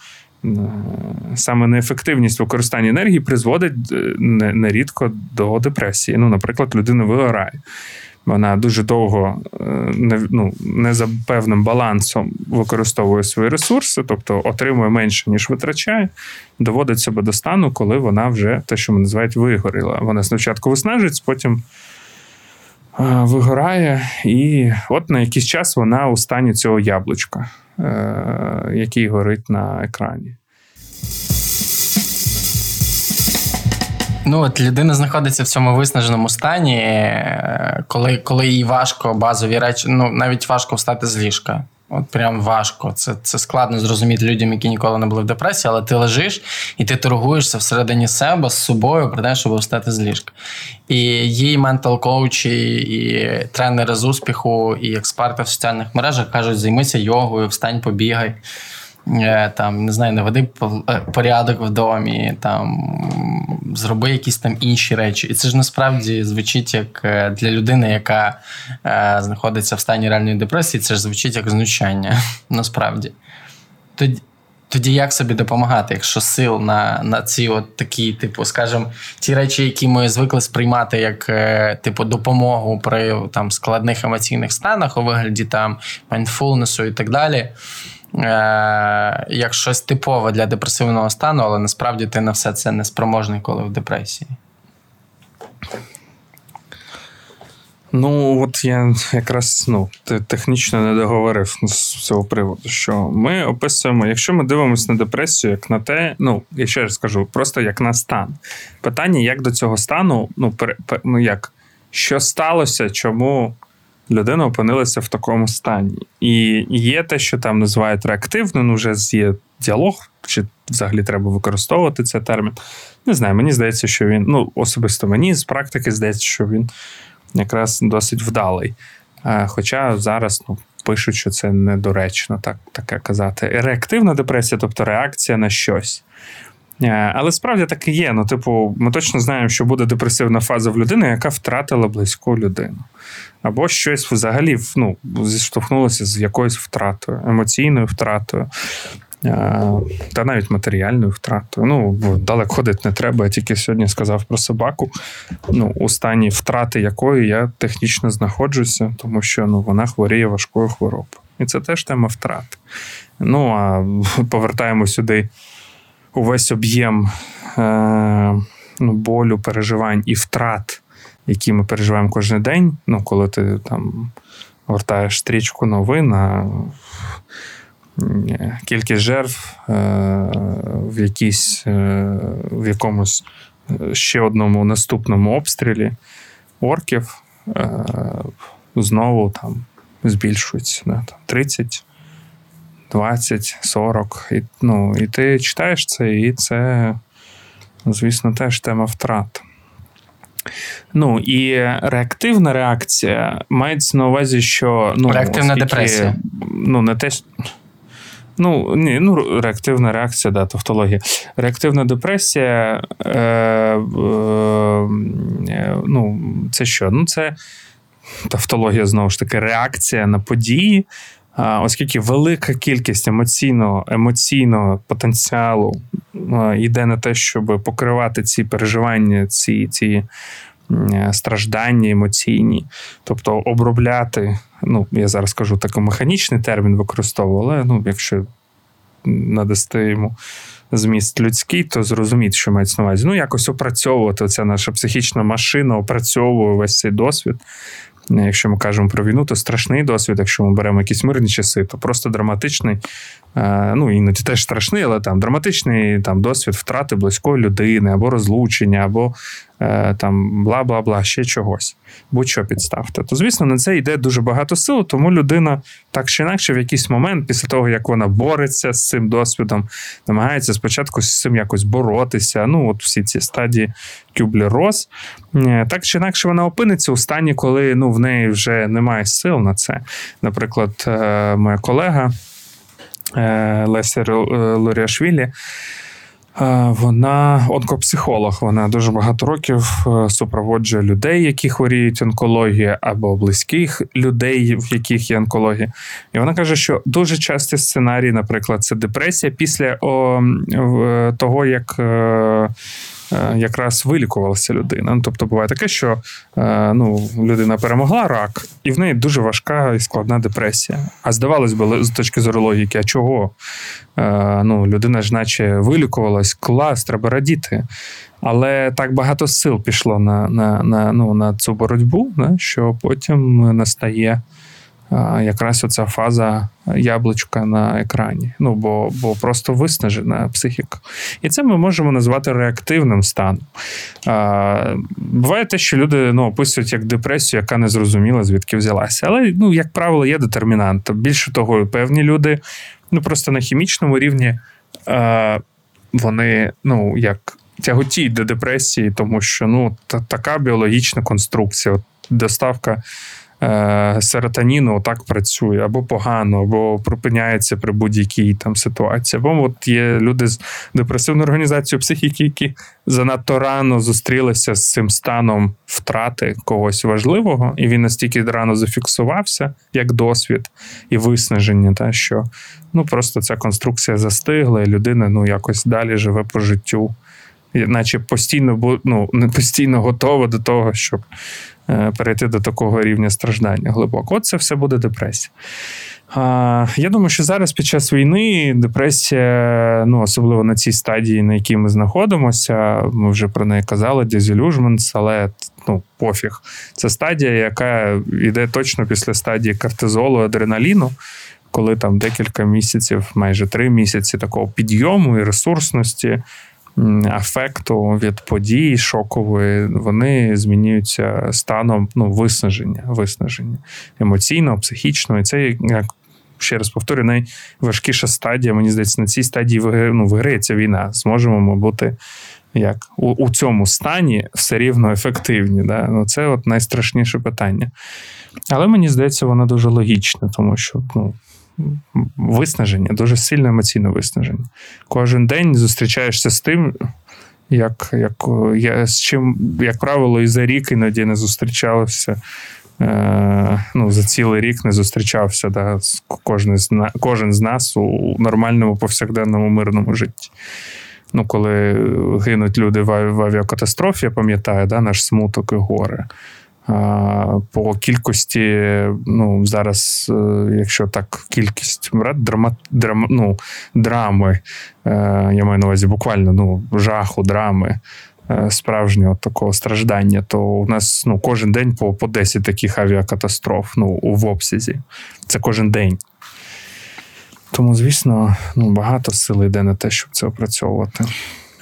саме неефективність використання енергії призводить е, нерідко до депресії. Ну, Наприклад, людина вигорає. Вона дуже довго е, не ну, не за певним балансом використовує свої ресурси, тобто отримує менше, ніж витрачає, доводить себе до стану, коли вона вже те, що ми називають, вигоріла. Вона спочатку виснажується, потім е, вигорає, і от на якийсь час вона у стані цього яблучка. Е, який горить на екрані. Ну, от людина знаходиться в цьому виснаженому стані, е, коли коли їй важко базові речі, ну навіть важко встати з ліжка. От прям важко. Це це складно зрозуміти людям, які ніколи не були в депресії, але ти лежиш і ти торгуєшся всередині себе з собою про те, щоб встати з ліжка. І їй ментал коучі, і тренери з успіху, і експерти в соціальних мережах кажуть: займися йогою, встань, побігай. Е, там, не знаю, наведи е, порядок в домі, там зроби якісь там інші речі. І це ж насправді звучить як е, для людини, яка знаходиться в стані реальної депресії, це ж звучить як знущання. Насправді. Тоді, тоді як собі допомагати, якщо сил на на ці от такі, типу, скажімо, ті речі, які ми звикли сприймати як типу допомогу при там складних емоційних станах у вигляді там майндфулнесу і так далі е, як щось типове для депресивного стану, але насправді ти на все це не спроможний, коли в депресії. Ну, от я якраз ну, технічно не договорив з цього приводу, що ми описуємо, якщо ми дивимося на депресію, як на те, ну, я ще раз скажу, просто як на стан. Питання, як до цього стану, ну, пер, пер, ну як, що сталося, чому людина опинилася в такому стані. І є те, що там називають реактивно, ну вже є діалог, чи взагалі треба використовувати цей термін. Не знаю, мені здається, що він, ну, особисто мені з практики здається, що він якраз досить вдалий. Хоча зараз ну, пишуть, що це недоречно так, таке казати. Реактивна депресія, тобто реакція на щось. Е, але справді так і є. Ну, типу, ми точно знаємо, що буде депресивна фаза в людини, яка втратила близьку людину. Або щось взагалі ну, зіштовхнулося з якоюсь втратою, емоційною втратою. Е, та навіть матеріальною втратою. Ну, далеко ходити не треба. Я тільки сьогодні сказав про собаку, ну, у стані втрати якої я технічно знаходжуся, тому що ну, вона хворіє важкою хворобою. І це теж тема втрат. Ну а повертаємо сюди увесь об'єм е, ну, болю, переживань і втрат, які ми переживаємо кожен день. Ну, коли ти там гортаєш стрічку новин, а кількість жертв е, в якійсь, е, в якомусь е, ще одному наступному обстрілі орків е, знову там збільшується. Да, там 30, 20, 40. І, ну, і ти читаєш це, і це, звісно, теж тема втрат. Ну і реактивна реакція мається на увазі, що ну, Реактивна оскільки, депресія. Ну, не те, Ну, ні, ну, реактивна реакція, да, тавтологія. Реактивна депресія. Е, е, ну, це що? Ну, це тавтологія, знову ж таки, реакція на події, оскільки велика кількість емоційного, емоційного потенціалу йде на те, щоб покривати ці переживання, ці, ці е, страждання емоційні, тобто обробляти. Ну, я зараз кажу такий механічний термін використовую, але ну, якщо надасти йому зміст людський, то зрозуміти, що мається на увазі. Ну, якось опрацьовувати ця наша психічна машина, опрацьовує весь цей досвід. Якщо ми кажемо про війну, то страшний досвід. Якщо ми беремо якісь мирні часи, то просто драматичний. Е, Ну, іноді теж страшний, але там драматичний там, досвід втрати близької людини, або розлучення, або е, там бла бла бла, ще чогось. Будь-що підставте. То, звісно, на це йде дуже багато сил, тому людина так чи інакше в якийсь момент, після того, як вона бореться з цим досвідом, намагається спочатку з цим якось боротися. Ну, от всі ці стадії кюблі-роз. Е, Так чи інакше вона опиниться у стані, коли ну, в неї вже немає сил на це. Наприклад, моя колега Леся Ру- е, Луріашвілі. е, Вона онкопсихолог. Вона дуже багато років е, супроводжує людей, які хворіють онкологією, або близьких людей, в яких є онкологія. І вона каже, що дуже часті сценарій, наприклад, це депресія після того, як. Е, Якраз вилікувалася людина. Ну, тобто буває таке, що е, ну, людина перемогла рак, і в неї дуже важка і складна депресія. А здавалось би, з точки зору логіки, а чого? Е, ну, людина ж наче вилікувалась, клас, треба радіти. Але так багато сил пішло на, на, на, ну, на цю боротьбу, що потім настає якраз оця фаза яблучка на екрані. Ну, бо, бо просто виснажена психіка. І це ми можемо назвати реактивним станом. Буває те, що люди ну, описують як депресію, яка не зрозуміла, звідки взялася. Але, ну, як правило, є детермінант. Більше того, певні люди ну, просто на хімічному рівні вони, ну, як. Тяготіють до депресії, тому що ну, та, така біологічна конструкція. Доставка серотоніну так працює, або погано, або припиняється при будь-якій там ситуації. Або от є люди з депресивною організацією психіки, які занадто рано зустрілися з цим станом втрати когось важливого, і він настільки рано зафіксувався як досвід і виснаження, та, що ну, просто ця конструкція застигла, і людина ну, якось далі живе по життю. Наче постійно ну, не постійно готова до того, щоб е, перейти до такого рівня страждання глибоко. От це все буде депресія. Я думаю, що зараз під час війни депресія, ну особливо на цій стадії, на якій ми знаходимося, ми вже про неї казали, disillusionments, але ну, пофіг. Це стадія, яка йде точно після стадії кортизолу, адреналіну, коли там декілька місяців, майже три місяці такого підйому і ресурсності. Афекту від подій шокової, вони змінюються станом ну, виснаження, виснаження емоційного, психічного. І це, як ще раз повторю, найважкіша стадія. Мені здається, на цій стадії ну, виграється війна. Зможемо ми бути як у, у цьому стані все рівно ефективні. Да? Ну, це от найстрашніше питання. Але мені здається, воно дуже логічне, тому що ну, виснаження, дуже сильне емоційне виснаження. Кожен день зустрічаєшся з тим, як, як, я, з чим, як правило, і за рік іноді не зустрічався. Е, ну, за цілий рік не зустрічався да, кожен, з кожен з нас у нормальному повсякденному мирному житті. Ну, коли гинуть люди в авіакатастрофі, я пам'ятаю, да, наш смуток і горе. По кількості, ну, зараз, е, якщо так, кількість брати, драма, драма, ну, драми, е, я маю на увазі буквально ну, жаху, драми, е, справжнього такого страждання, то у нас ну, кожен день по, по 10 таких авіакатастроф ну, в обсязі. Це кожен день. Тому, звісно, ну, багато сил йде на те, щоб це опрацьовувати.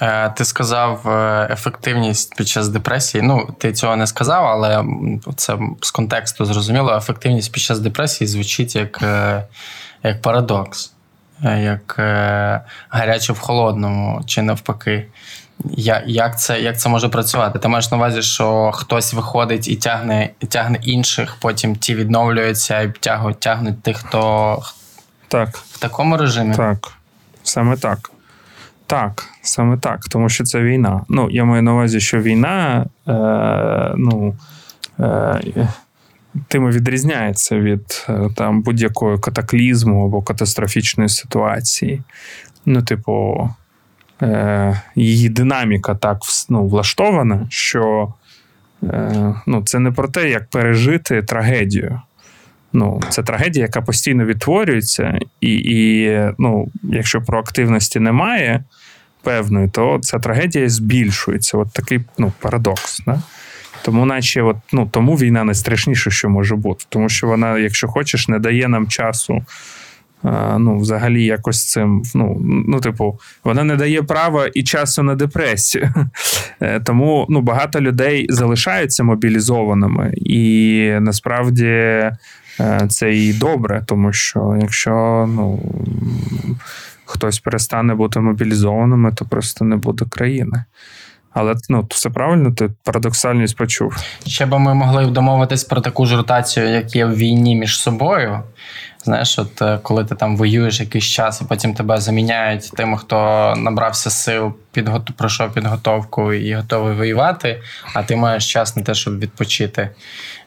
Е, Ти сказав е, ефективність під час депресії. Ну, ти цього не сказав, але це з контексту зрозуміло. Ефективність під час депресії звучить як, е, як парадокс, як гаряче в холодному, чи навпаки. Як, це, як це може працювати? Ти маєш на увазі, що хтось виходить і тягне, і тягне інших, потім ті відновлюються і тягнуть, тягнуть тих, хто Так. в такому режимі? Так, саме так. Так, саме так, тому що це війна. Ну, я маю на увазі, що війна е, ну, е, тим і відрізняється від е, там, будь-якого катаклізму або катастрофічної ситуації. Ну, типу, е, її динаміка так ну, влаштована, що е, ну, це не про те, як пережити трагедію. Ну, це трагедія, яка постійно відтворюється, і, і ну, якщо проактивності немає певної, то ця трагедія збільшується. От такий ну, парадокс. Да? Тому, наче, от, ну, тому війна найстрашніше, що може бути. Тому що вона, якщо хочеш, не дає нам часу. Ну, взагалі, якось цим. Ну, ну, типу, вона не дає права і часу на депресію. Е, Тому ну, багато людей залишаються мобілізованими, і насправді е, це і добре, тому що якщо ну, хтось перестане бути мобілізованими, то просто не буде країни. Але ну, все правильно, ти парадоксальність почув. Ще би ми могли домовитись про таку ж ротацію, як є в війні між собою. Знаєш, от е, коли ти там воюєш якийсь час, і потім тебе заміняють тим, хто набрався сил, підготов... пройшов підготовку і готовий воювати, а ти маєш час на те, щоб відпочити.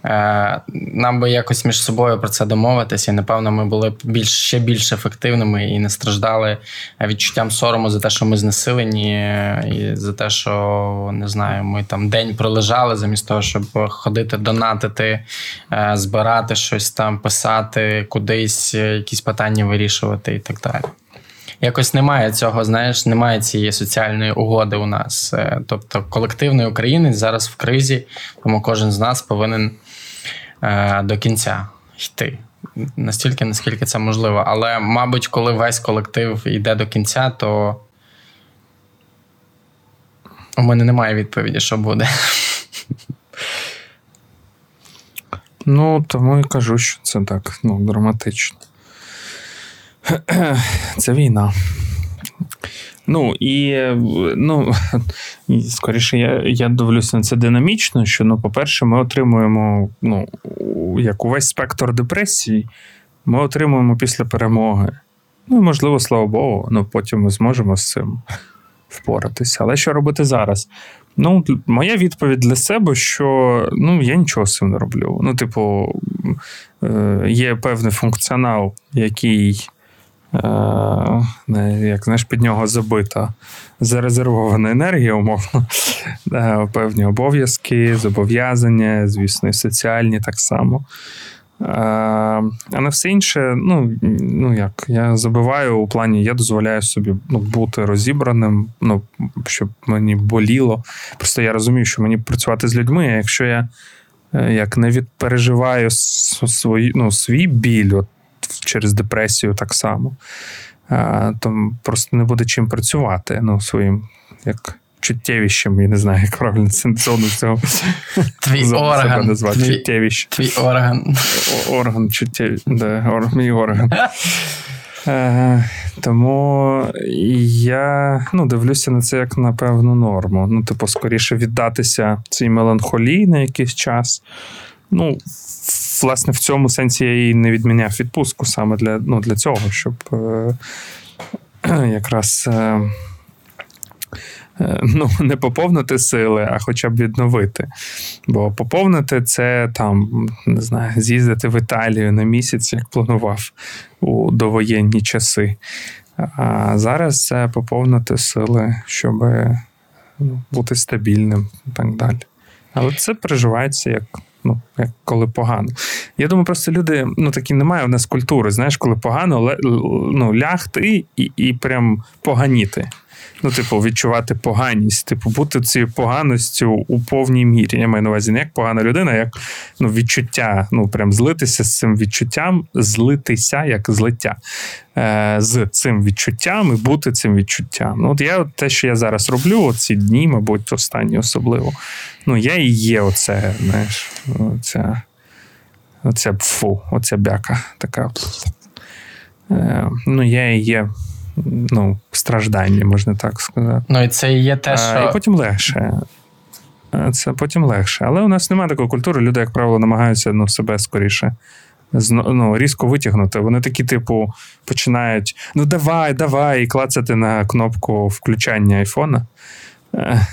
Е, Нам би якось між собою про це домовитися, і напевно ми були більш ще більш ефективними і не страждали відчуттям сорому за те, що ми знесилені, і за те, що не знаю, ми там день пролежали замість того, щоб ходити донатити, е, збирати щось там, писати, кудись е, якісь питання вирішувати і так далі. Якось немає цього, знаєш, немає цієї соціальної угоди у нас. Е, Тобто колективний українець зараз в кризі, тому кожен з нас повинен е, до кінця йти. Настільки, наскільки це можливо. Але, мабуть, коли весь колектив йде до кінця, то у мене немає відповіді, що буде. Ну, тому і кажу, що це так ну, драматично. Це війна. Ну і ну, скоріше, я я дивлюся на це динамічно. Що, ну, по-перше, ми отримуємо, ну, як увесь спектр депресії, ми отримуємо після перемоги. Ну, можливо, слава Богу, ну, потім ми зможемо з цим впоратися. Але що робити зараз? Ну, моя відповідь для себе, що ну, я нічого з цим не роблю. Ну, типу, е, є певний функціонал, який. Е, як знаєш, під нього забита зарезервована енергія, умовно, е, певні обов'язки, зобов'язання, звісно, і соціальні так само. Е, а на все інше, ну, ну як, я забиваю у плані, я дозволяю собі ну, бути розібраним, ну, щоб мені боліло. Просто я розумію, що мені працювати з людьми, а якщо я як не відпереживаю свої, ну, свій біль, от, через депресію так само, то просто не буде чим працювати ну, своїм як чуттєвіщем, я не знаю, як правильно це зону цього Твій орган. назвати. Твій, Чуттєвіще. твій орган. О- Орган чуттєві. Да, ор, мій орган. Е, тому я ну, дивлюся на це як на певну норму. Ну, типу, скоріше віддатися цій меланхолії на якийсь час. Ну, власне, в цьому сенсі я і не відміняв відпустку саме для ну, для цього, щоб е, якраз е, ну, не поповнити сили, а хоча б відновити. Бо поповнити це там, не знаю, з'їздити в Італію на місяць, як планував у довоєнні часи. А зараз це поповнити сили, щоб ну, бути стабільним і так далі. Але це переживається як ну, як коли погано. Я думаю, просто люди ну, такі немає у нас культури, знаєш, коли погано ну, лягти і, і прям поганіти. Ну, типу, відчувати поганість, типу, бути цією поганостю у повній мірі. Я маю на увазі не як погана людина, як ну, відчуття. Ну, прям злитися з цим відчуттям, злитися як злиття. Е, З цим відчуттям і бути цим відчуттям. Ну, от я те, що я зараз роблю, ці дні, мабуть, останні особливо. Ну, я і є оце, знаєш, оця, оця фу, оця бяка така. Е, Ну, я і є ну, страждання, можна так сказати. Ну і це і є те, що. А, і потім легше. Це потім легше. Але у нас немає такої культури. Люди, як правило, намагаються ну, себе скоріше ну, різко витягнути. Вони такі, типу, починають: ну, давай, давай, і клацати на кнопку включання айфона. Е,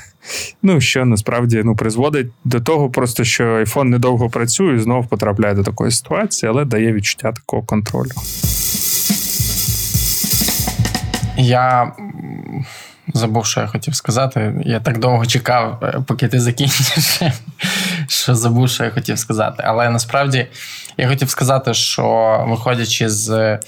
ну, що насправді ну, призводить до того, просто що iPhone недовго працює і знову потрапляє до такої ситуації, але дає відчуття такого контролю. Я забув, що я хотів сказати. Я так довго чекав, е, поки ти закінчиш, що забув, що я хотів сказати. Але насправді я хотів сказати, що виходячи з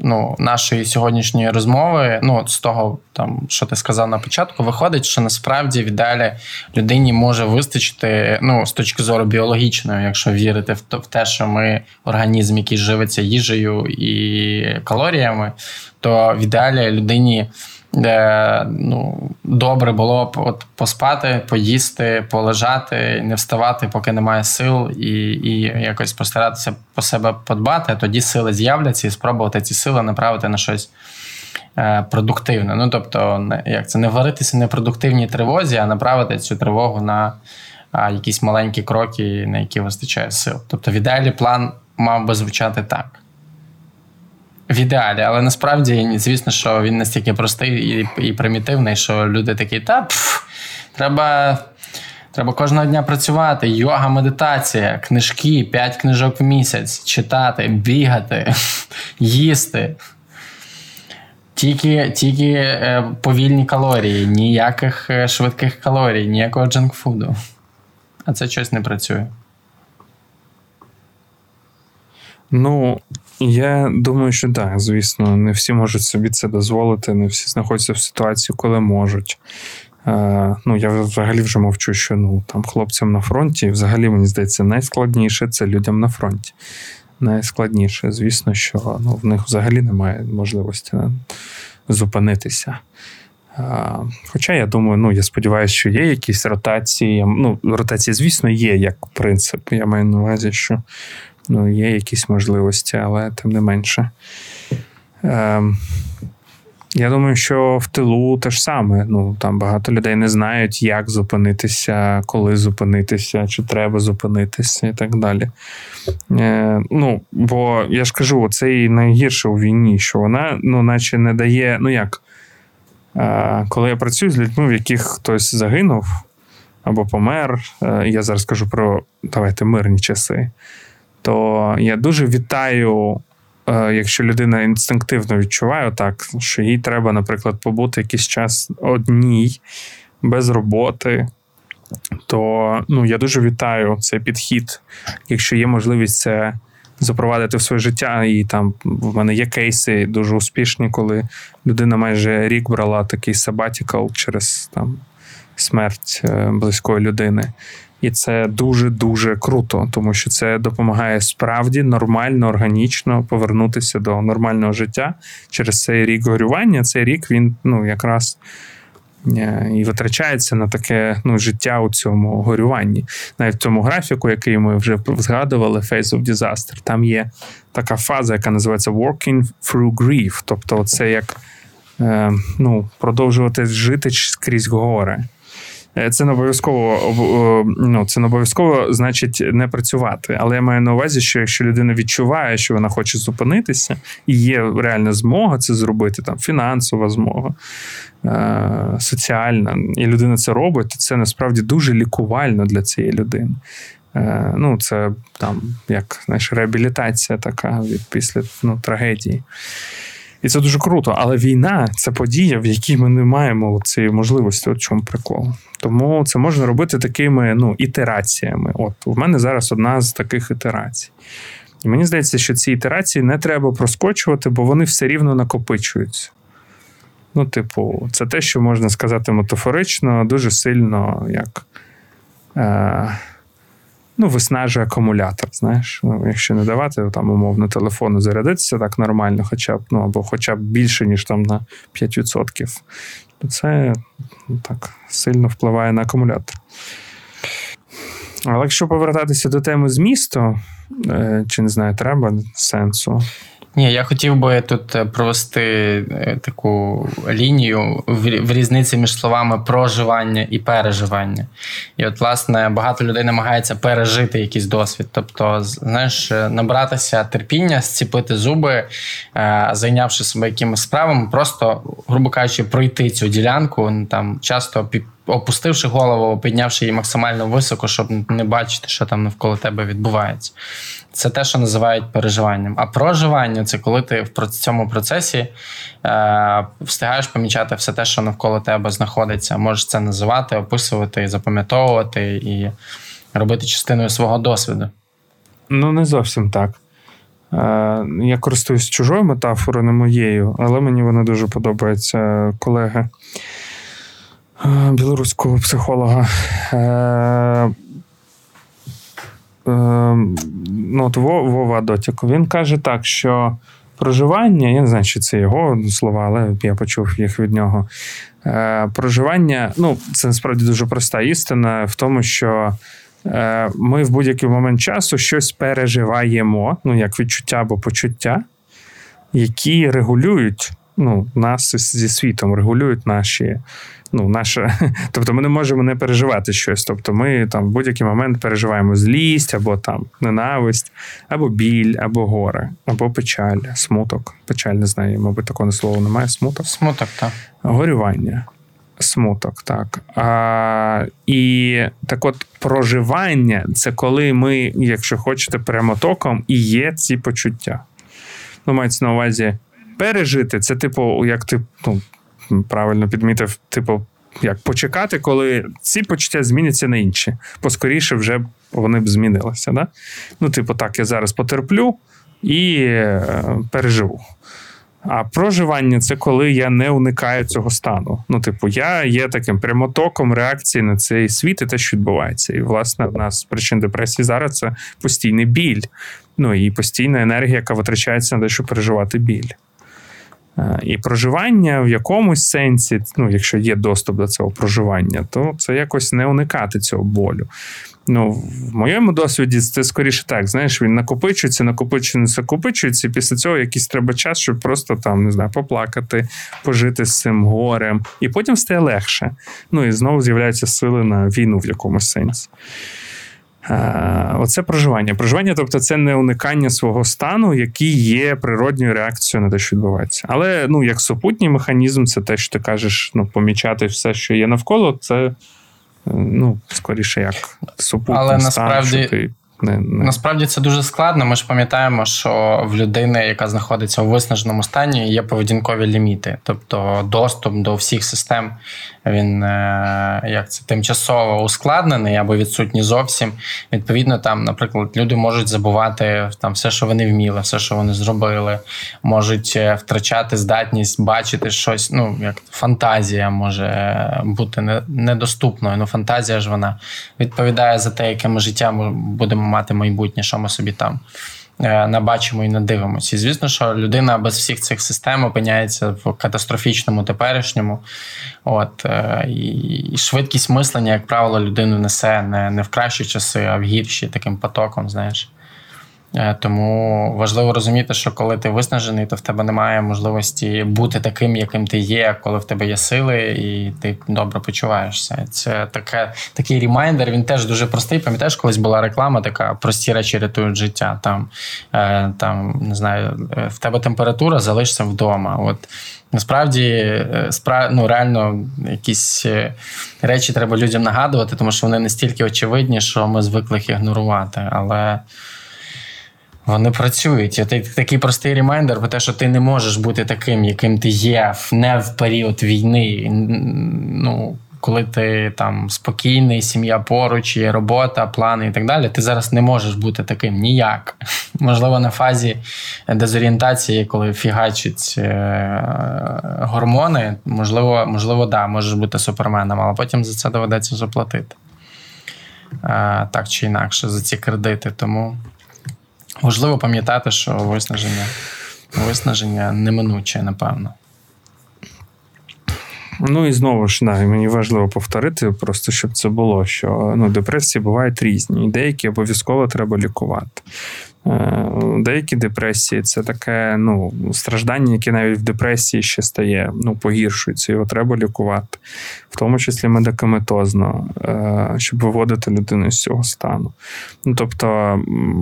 ну, нашої сьогоднішньої розмови, ну, з того, там, що ти сказав на початку, виходить, що насправді в ідеалі людині може вистачити ну, з точки зору біологічної, якщо вірити в те, що ми організм, який живиться їжею і калоріями, то в ідеалі людині де ну, добре було б от поспати, поїсти, полежати, не вставати, поки немає сил, і і якось постаратися по себе подбати, а тоді сили з'являться і спробувати ці сили направити на щось е, продуктивне. Ну тобто, як це не варитися непродуктивній тривозі, а направити цю тривогу на а, якісь маленькі кроки, на які вистачає сил. Тобто, в ідеалі план мав би звучати так в ідеалі, але насправді, звісно, що він настільки простий і і примітивний, що люди такі, та пф, треба. Треба кожного дня працювати, йога, медитація, книжки, 5 книжок в місяць, читати, бігати, їсти. Тільки тільки е, повільні калорії, ніяких е, швидких калорій, ніякого джанкфуду. А це щось не працює. Ну, я думаю, що так, звісно, не всі можуть собі це дозволити, не всі знаходяться в ситуації, коли можуть. Е, ну, Я взагалі вже мовчу, що ну, там хлопцям на фронті, взагалі, мені здається, найскладніше це людям на фронті. Найскладніше, звісно, що ну, в них взагалі немає можливості зупинитися. Хоча я думаю, ну я сподіваюся, що є якісь ротації. Ну, ротації, звісно, є як принцип. Я маю на увазі, що ну, є якісь можливості, але тим не менше. Ем, Я думаю, що в тилу те ж саме. Ну, Там багато людей не знають, як зупинитися, коли зупинитися, чи треба зупинитися і так далі. Е, Ну, Бо я ж кажу, це і найгірше у війні, що вона, ну, наче не дає. Ну як? Е, Коли я працюю з людьми, в яких хтось загинув або помер, е, я зараз кажу про давайте мирні часи то я дуже вітаю, е, якщо людина інстинктивно відчуває так, що їй треба, наприклад, побути якийсь час одній, без роботи. То ну, я дуже вітаю цей підхід, якщо є можливість це запровадити в своє життя. І там в мене є кейси дуже успішні, коли людина майже рік брала такий sabbatical через там смерть е, близької людини. І це дуже-дуже круто, тому що це допомагає справді нормально, органічно повернутися до нормального життя через цей рік горювання. Цей рік він ну, якраз е, і витрачається на таке ну, життя у цьому горюванні. Навіть в цьому графіку, який ми вже згадували, Face of Disaster, там є така фаза, яка називається Working through Grief. Тобто, це як е, ну, продовжувати жити скрізь гори. Е, це не обов'язково ну, це не обов'язково значить не працювати. Але я маю на увазі, що якщо людина відчуває, що вона хоче зупинитися, і є реальна змога це зробити, там фінансова змога, е, соціальна, і людина це робить, то це насправді дуже лікувально для цієї людини. Е, ну, Це там як знаєш, реабілітація така від після ну, трагедії. І це дуже круто. Але війна це подія, в якій ми не маємо цієї можливості. От чому прикол. Тому це можна робити такими ну, ітераціями. От у мене зараз одна з таких ітерацій. І мені здається, що ці ітерації не треба проскочувати, бо вони все рівно накопичуються. Ну, типу, це те, що можна сказати метафорично, дуже сильно як. Е, ну, виснажує акумулятор. Знаєш, ну, якщо не давати там умовно телефону зарядитися так нормально, хоча б ну, або хоча б більше, ніж там на 5%, то це ну, так сильно впливає на акумулятор. Але якщо повертатися до теми змісту, е, чи не знаю, треба сенсу. Ні, я хотів би тут е, провести е, таку лінію в різниці між словами проживання і переживання. І от, власне, багато людей намагається пережити якийсь досвід. Тобто, знаєш, е, набратися терпіння, зціпити зуби, зайнявши себе якимись справами, просто, грубо кажучи, пройти цю ділянку, там часто опустивши голову, піднявши її максимально високо, щоб не бачити, що там навколо тебе відбувається. Це те, що називають переживанням. А проживання це коли ти в цьому процесі е, встигаєш помічати все те, що навколо тебе знаходиться. Можеш це називати, описувати, запам'ятовувати і робити частиною свого досвіду. Ну, не зовсім так. Е, я користуюсь чужою метафорою, не моєю, але мені вона дуже подобається колеги білоруського психолога. Е, Ем, ну, от Вова Дотяко, він каже так, що проживання, я не знаю, чи це його слова, але я почув їх від нього. Е, проживання, ну, це насправді дуже проста істина в тому, що. Е, ми в будь-який момент часу щось переживаємо, ну як відчуття або почуття, які регулюють ну, нас зі світом, регулюють наші ну, наша, тобто ми не можемо не переживати щось. Тобто ми там в будь-який момент переживаємо злість, або там ненависть, або біль, або горе, або печаль, смуток. Печаль не знаю, мабуть, такого слова немає. Смуток. Смуток, так. Горювання. Смуток, так. А, І так от проживання це коли ми, якщо хочете, прямотоком і є ці почуття. Ну, мається на увазі пережити. Це, типу, як ти ну, правильно підмітив, типу, як почекати, коли ці почуття зміняться на інші. Поскоріше вже вони б змінилися. Да? Ну, типу, так, я зараз потерплю і е, переживу. А проживання це коли я не уникаю цього стану. Ну, типу, я є таким прямотоком реакції на цей світ і те, що відбувається. І, власне, в нас причин депресії зараз це постійний біль. Ну і постійна енергія, яка витрачається на те, щоб переживати біль. Е, і проживання в якомусь сенсі, ну, якщо є доступ до цього проживання, то це якось не уникати цього болю. Ну, В моєму досвіді це скоріше так, знаєш, він накопичується, накопичується, накопичується, і після цього якийсь треба час, щоб просто там, не знаю, поплакати, пожити з цим горем, і потім стає легше. Ну і знову з'являються сили на війну в якомусь сенсі. Е, оце проживання. Проживання, тобто, це не уникання свого стану, який є природньою реакцією на те, що відбувається. Але ну, як супутній механізм, це те, що ти кажеш, ну, помічати все, що є навколо, це е, ну, скоріше як супутній Але стан, насправді... що ти не, не... Насправді це дуже складно. Ми ж пам'ятаємо, що в людини, яка знаходиться у виснаженому стані, є поведінкові ліміти, тобто доступ до всіх систем, він е, як це тимчасово ускладнений або відсутній зовсім. Відповідно, там, наприклад, люди можуть забувати там все, що вони вміли, все, що вони зробили, можуть е, втрачати здатність бачити щось. Ну як фантазія може бути недоступною. Ну фантазія ж вона відповідає за те, яке ми життя ми мати майбутнє, що ми собі там е, набачимо і надивимося. І звісно, що людина без всіх цих систем опиняється в катастрофічному теперішньому. От, е, І швидкість мислення, як правило, людину несе не, не в кращі часи, а в гірші таким потоком, знаєш. Е, тому важливо розуміти, що коли ти виснажений, то в тебе немає можливості бути таким, яким ти є, коли в тебе є сили, і ти добре почуваєшся. Це таке, такий ремайдер, він теж дуже простий. Пам'ятаєш, колись була реклама, така прості речі рятують життя. Там, е, там не знаю, е, в тебе температура, залишся вдома. От Насправді, справ... ну, реально якісь речі треба людям нагадувати, тому що вони настільки очевидні, що ми звикли їх ігнорувати. Але Вони працюють. І такий простий ремайдер про те, що ти не можеш бути таким, яким ти є не в період війни. Ну, коли ти там спокійний, сім'я поруч, є робота, плани і так далі, ти зараз не можеш бути таким ніяк. Можливо, на фазі дезорієнтації, коли фігачать е- гормони, можливо, можливо, да, можеш бути суперменом, але потім за це доведеться заплатити. Е- так чи інакше, за ці кредити. Тому важливо пам'ятати, що виснаження, виснаження неминуче, напевно. Ну і знову ж да, мені важливо повторити, просто щоб це було, що ну, депресії бувають різні, і деякі обов'язково треба лікувати. Е, деякі депресії це таке ну, страждання, яке навіть в депресії ще стає, ну, погіршується, його треба лікувати, в тому числі медикаментозно, е, щоб виводити людину з цього стану. Ну, Тобто,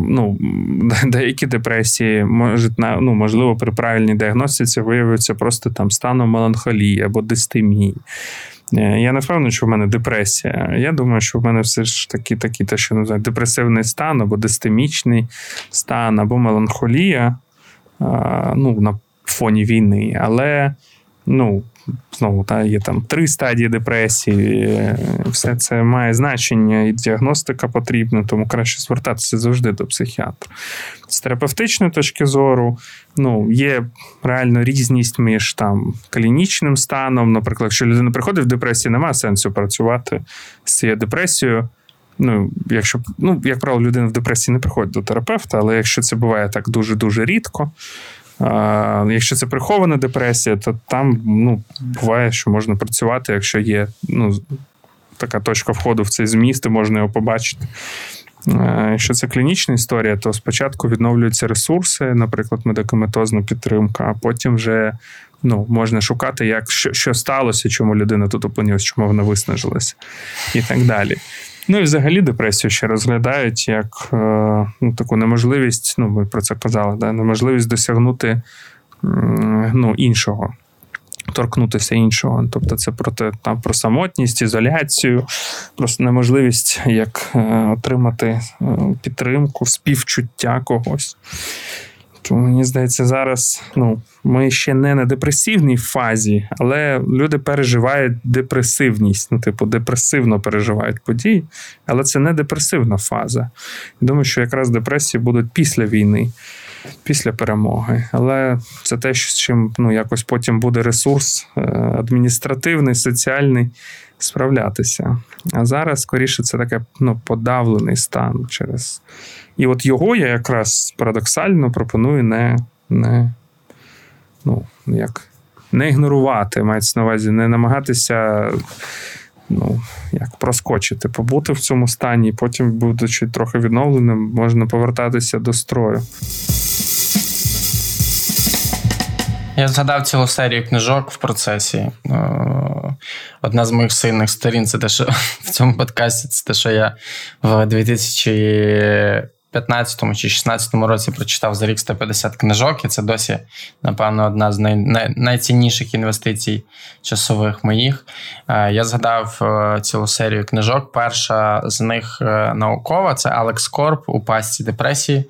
ну, деякі депресії можуть, ну, можливо, при правильній діагностиці виявляться просто там станом меланхолії або дистемії. Е, я не впевнений, що в мене депресія. Я думаю, що в мене все ж таки такі, те, що називають депресивний стан, або дистемічний стан, або меланхолія ну, на фоні війни. Але ну, знову та, є там три стадії депресії, все це має значення, і діагностика потрібна, тому краще звертатися завжди до психіатра. З терапевтичної точки зору, ну, є реально різність між там клінічним станом. Наприклад, якщо людина приходить в депресію, немає сенсу працювати з цією депресією. Ну, якщо ну, як правило, людина в депресії не приходить до терапевта, але якщо це буває так дуже-дуже рідко, Якщо це прихована депресія, то там ну, буває, що можна працювати, якщо є ну, така точка входу в цей зміст, і можна його побачити. Якщо це клінічна історія, то спочатку відновлюються ресурси, наприклад, медикаментозна підтримка, а потім вже ну, можна шукати, як що, що сталося, чому людина тут опинилась, чому вона виснажилася, і так далі. Ну і взагалі депресію ще розглядають як е, ну, таку неможливість, ну ми про це казали, да, неможливість досягнути ну, іншого, торкнутися іншого. Тобто це про те, там про самотність, ізоляцію, просто неможливість як е, отримати е, підтримку, співчуття когось. Тому мені здається, зараз ну, ми ще не на депресивній фазі, але люди переживають депресивність, ну, типу, депресивно переживають події, але це не депресивна фаза. Думаю, що якраз депресії будуть після війни, після перемоги. Але це те, з чим ну, якось потім буде ресурс е, адміністративний, соціальний справлятися. А зараз, скоріше, це таке ну, подавлений стан через. І от його я якраз парадоксально пропоную не не, ну, як, не ігнорувати, мається на увазі, не намагатися ну, як проскочити, побути в цьому стані, і потім, будучи трохи відновленим, можна повертатися до строю. Я згадав цілу серію книжок в процесі. Е, одна з моїх сильних сторін це те, що в цьому подкасті це те, що я в 2000 15 чи 16 році прочитав за рік 150 книжок, і це досі, напевно, одна з най, най, найцінніших інвестицій часових моїх. Е, я згадав е, цілу серію книжок. Перша з них е, наукова це Алекс Корп у пастці депресії.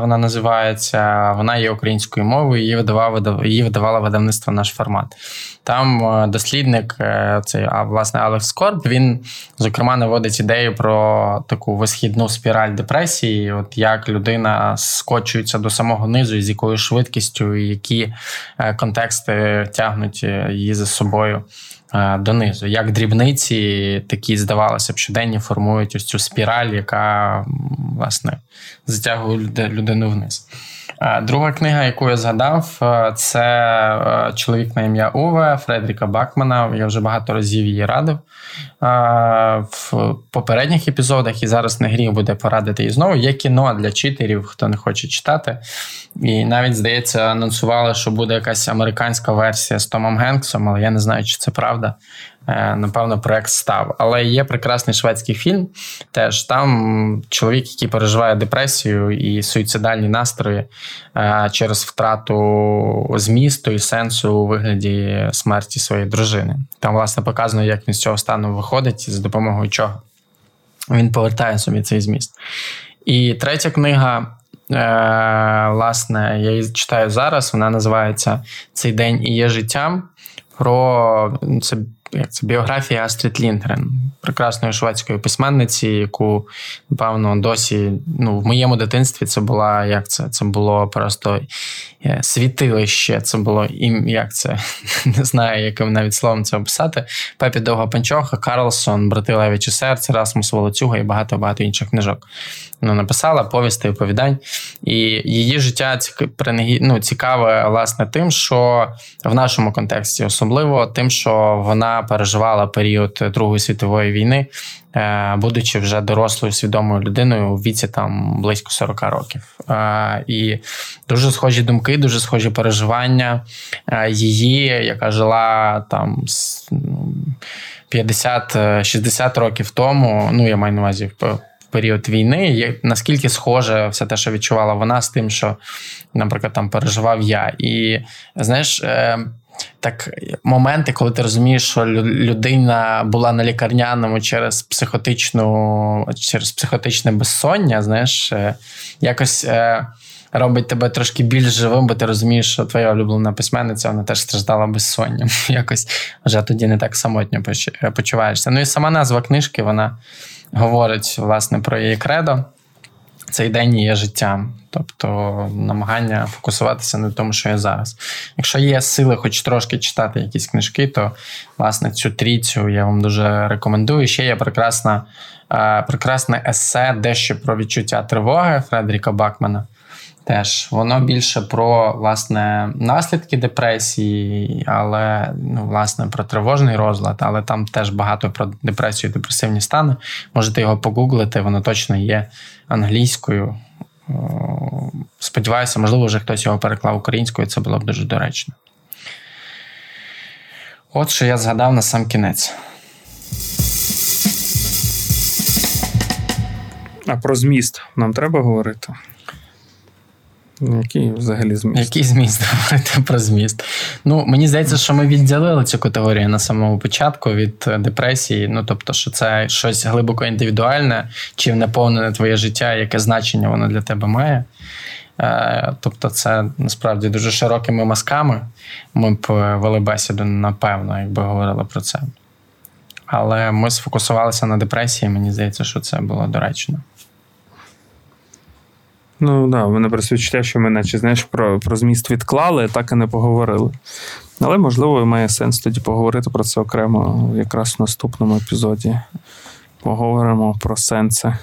Вона називається. Вона є українською мовою. Її видавав її видавало видавництво наш формат. Там дослідник, цей а власне Алекс Корп, він зокрема наводить ідею про таку висхідну спіраль депресії емоції, от як людина скочується до самого низу, і з якою швидкістю, і які е, контексти тягнуть е, її за собою е, донизу. Як дрібниці, такі здавалося б, щоденні формують ось цю спіраль, яка власне затягує людину вниз. Друга книга, яку я згадав, це чоловік на ім'я Уве Фредріка Бакмана. Я вже багато разів її радив в попередніх епізодах, і зараз не гріх буде порадити і знову. Є кіно для читерів, хто не хоче читати. І навіть, здається, анонсували, що буде якась американська версія з Томом Генксом, але я не знаю, чи це правда. Е, напевно, проект став. Але є прекрасний шведський фільм. Теж там чоловік, який переживає депресію і суїцидальні настрої е, через втрату змісту і сенсу у вигляді смерті своєї дружини. Там, власне, показано, як він з цього стану виходить, за допомогою чого він повертає собі цей зміст. І третя книга власне, я її читаю зараз. Вона називається Цей день і є життям. Про це як це біографія Астрід Ліндгрен, прекрасної шведської письменниці, яку, напевно, досі ну, в моєму дитинстві це була як це? Це було просто е, світилище. Це було ім, як це не знаю, яким навіть словом це описати. Пепі Довга Панчоха, Карлсон, Брати Левічі серце, Расмус Волоцюга і багато багато інших книжок. Ну, написала повісти оповідань. І її життя ну, цікаве, власне, тим, що в нашому контексті, особливо тим, що вона переживала період Другої світової війни, е, будучи вже дорослою свідомою людиною у віці там близько 40 років. Е, і дуже схожі думки, дуже схожі переживання е, її, яка жила там 50-60 років тому. Ну, я маю на увазі період війни, наскільки схоже все те, що відчувала вона, з тим, що, наприклад, там переживав я. І знаєш. Е, так, моменти, коли ти розумієш, що людина була на лікарняному через психотичну, через психотичне безсоння, знаєш, е, якось е, робить тебе трошки більш живим, бо ти розумієш, що твоя улюблена письменниця вона теж страждала безсонням. Якось вже тоді не так самотньо почуваєшся. Ну і сама назва книжки, вона говорить власне про її кредо. Цей день є життям, тобто намагання фокусуватися на тому, що є зараз. Якщо є сили, хоч трошки читати якісь книжки, то власне цю трійцю я вам дуже рекомендую. Ще є прекрасна, прекрасне есе, дещо про відчуття тривоги Фредеріка Бакмана. Теж воно більше про власне наслідки депресії, але ну, власне про тривожний розлад, але там теж багато про депресію і депресивні стани. Можете його погуглити, воно точно є англійською. Сподіваюся, можливо, вже хтось його переклав українською, це було б дуже доречно. От що я згадав на сам кінець. А про зміст нам треба говорити? Який взагалі зміст? Який зміст говорити про зміст? Ну, мені здається, що ми відділили цю категорію на самому початку від депресії. Ну, тобто, що це щось глибоко індивідуальне, чи наповнене твоє життя, яке значення воно для тебе має. Е, тобто, це насправді дуже широкими мазками. Ми б е, вели бесіду, напевно, якби говорили про це. Але ми сфокусувалися на депресії, мені здається, що це було доречно. Ну да, в мене просто відчуття, що ми, наче, знаєш, про про зміст відклали, так і не поговорили. Але, можливо, має сенс тоді поговорити про це окремо якраз в наступному епізоді. Поговоримо про сенси.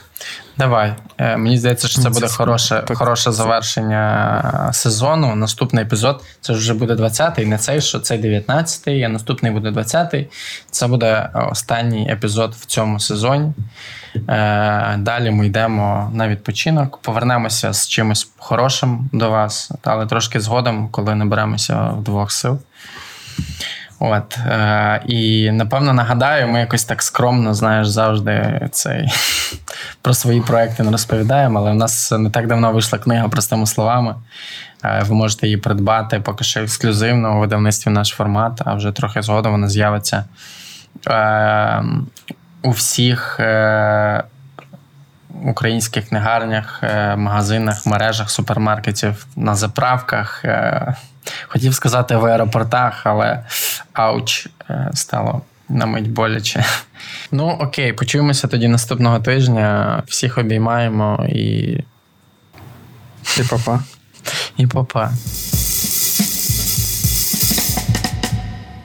Давай. Е, мені здається, що це буде хороше так, хороше завершення сезону. Наступний епізод це вже буде 20-й, не цей, що цей 19-й, а наступний буде 20-й. Це буде останній епізод в цьому сезоні. Е, далі ми йдемо на відпочинок, повернемося з чимось хорошим до вас, але трошки згодом, коли наберемося в двох сил. От, е, І напевно нагадаю, ми якось так скромно, знаєш, завжди цей про свої проекти не розповідаємо, але в нас не так давно вийшла книга простими словами. Е, ви можете її придбати поки що ексклюзивно у видавництві наш формат, а вже трохи згодом вона з'явиться е, у всіх е, українських книгарнях, е, магазинах, мережах, супермаркетів, на заправках. Е, хотів сказати в аеропортах, але ауч е, стало на мить боляче. Ну, окей, почуємося тоді наступного тижня. Всіх обіймаємо і. І папа. І папа.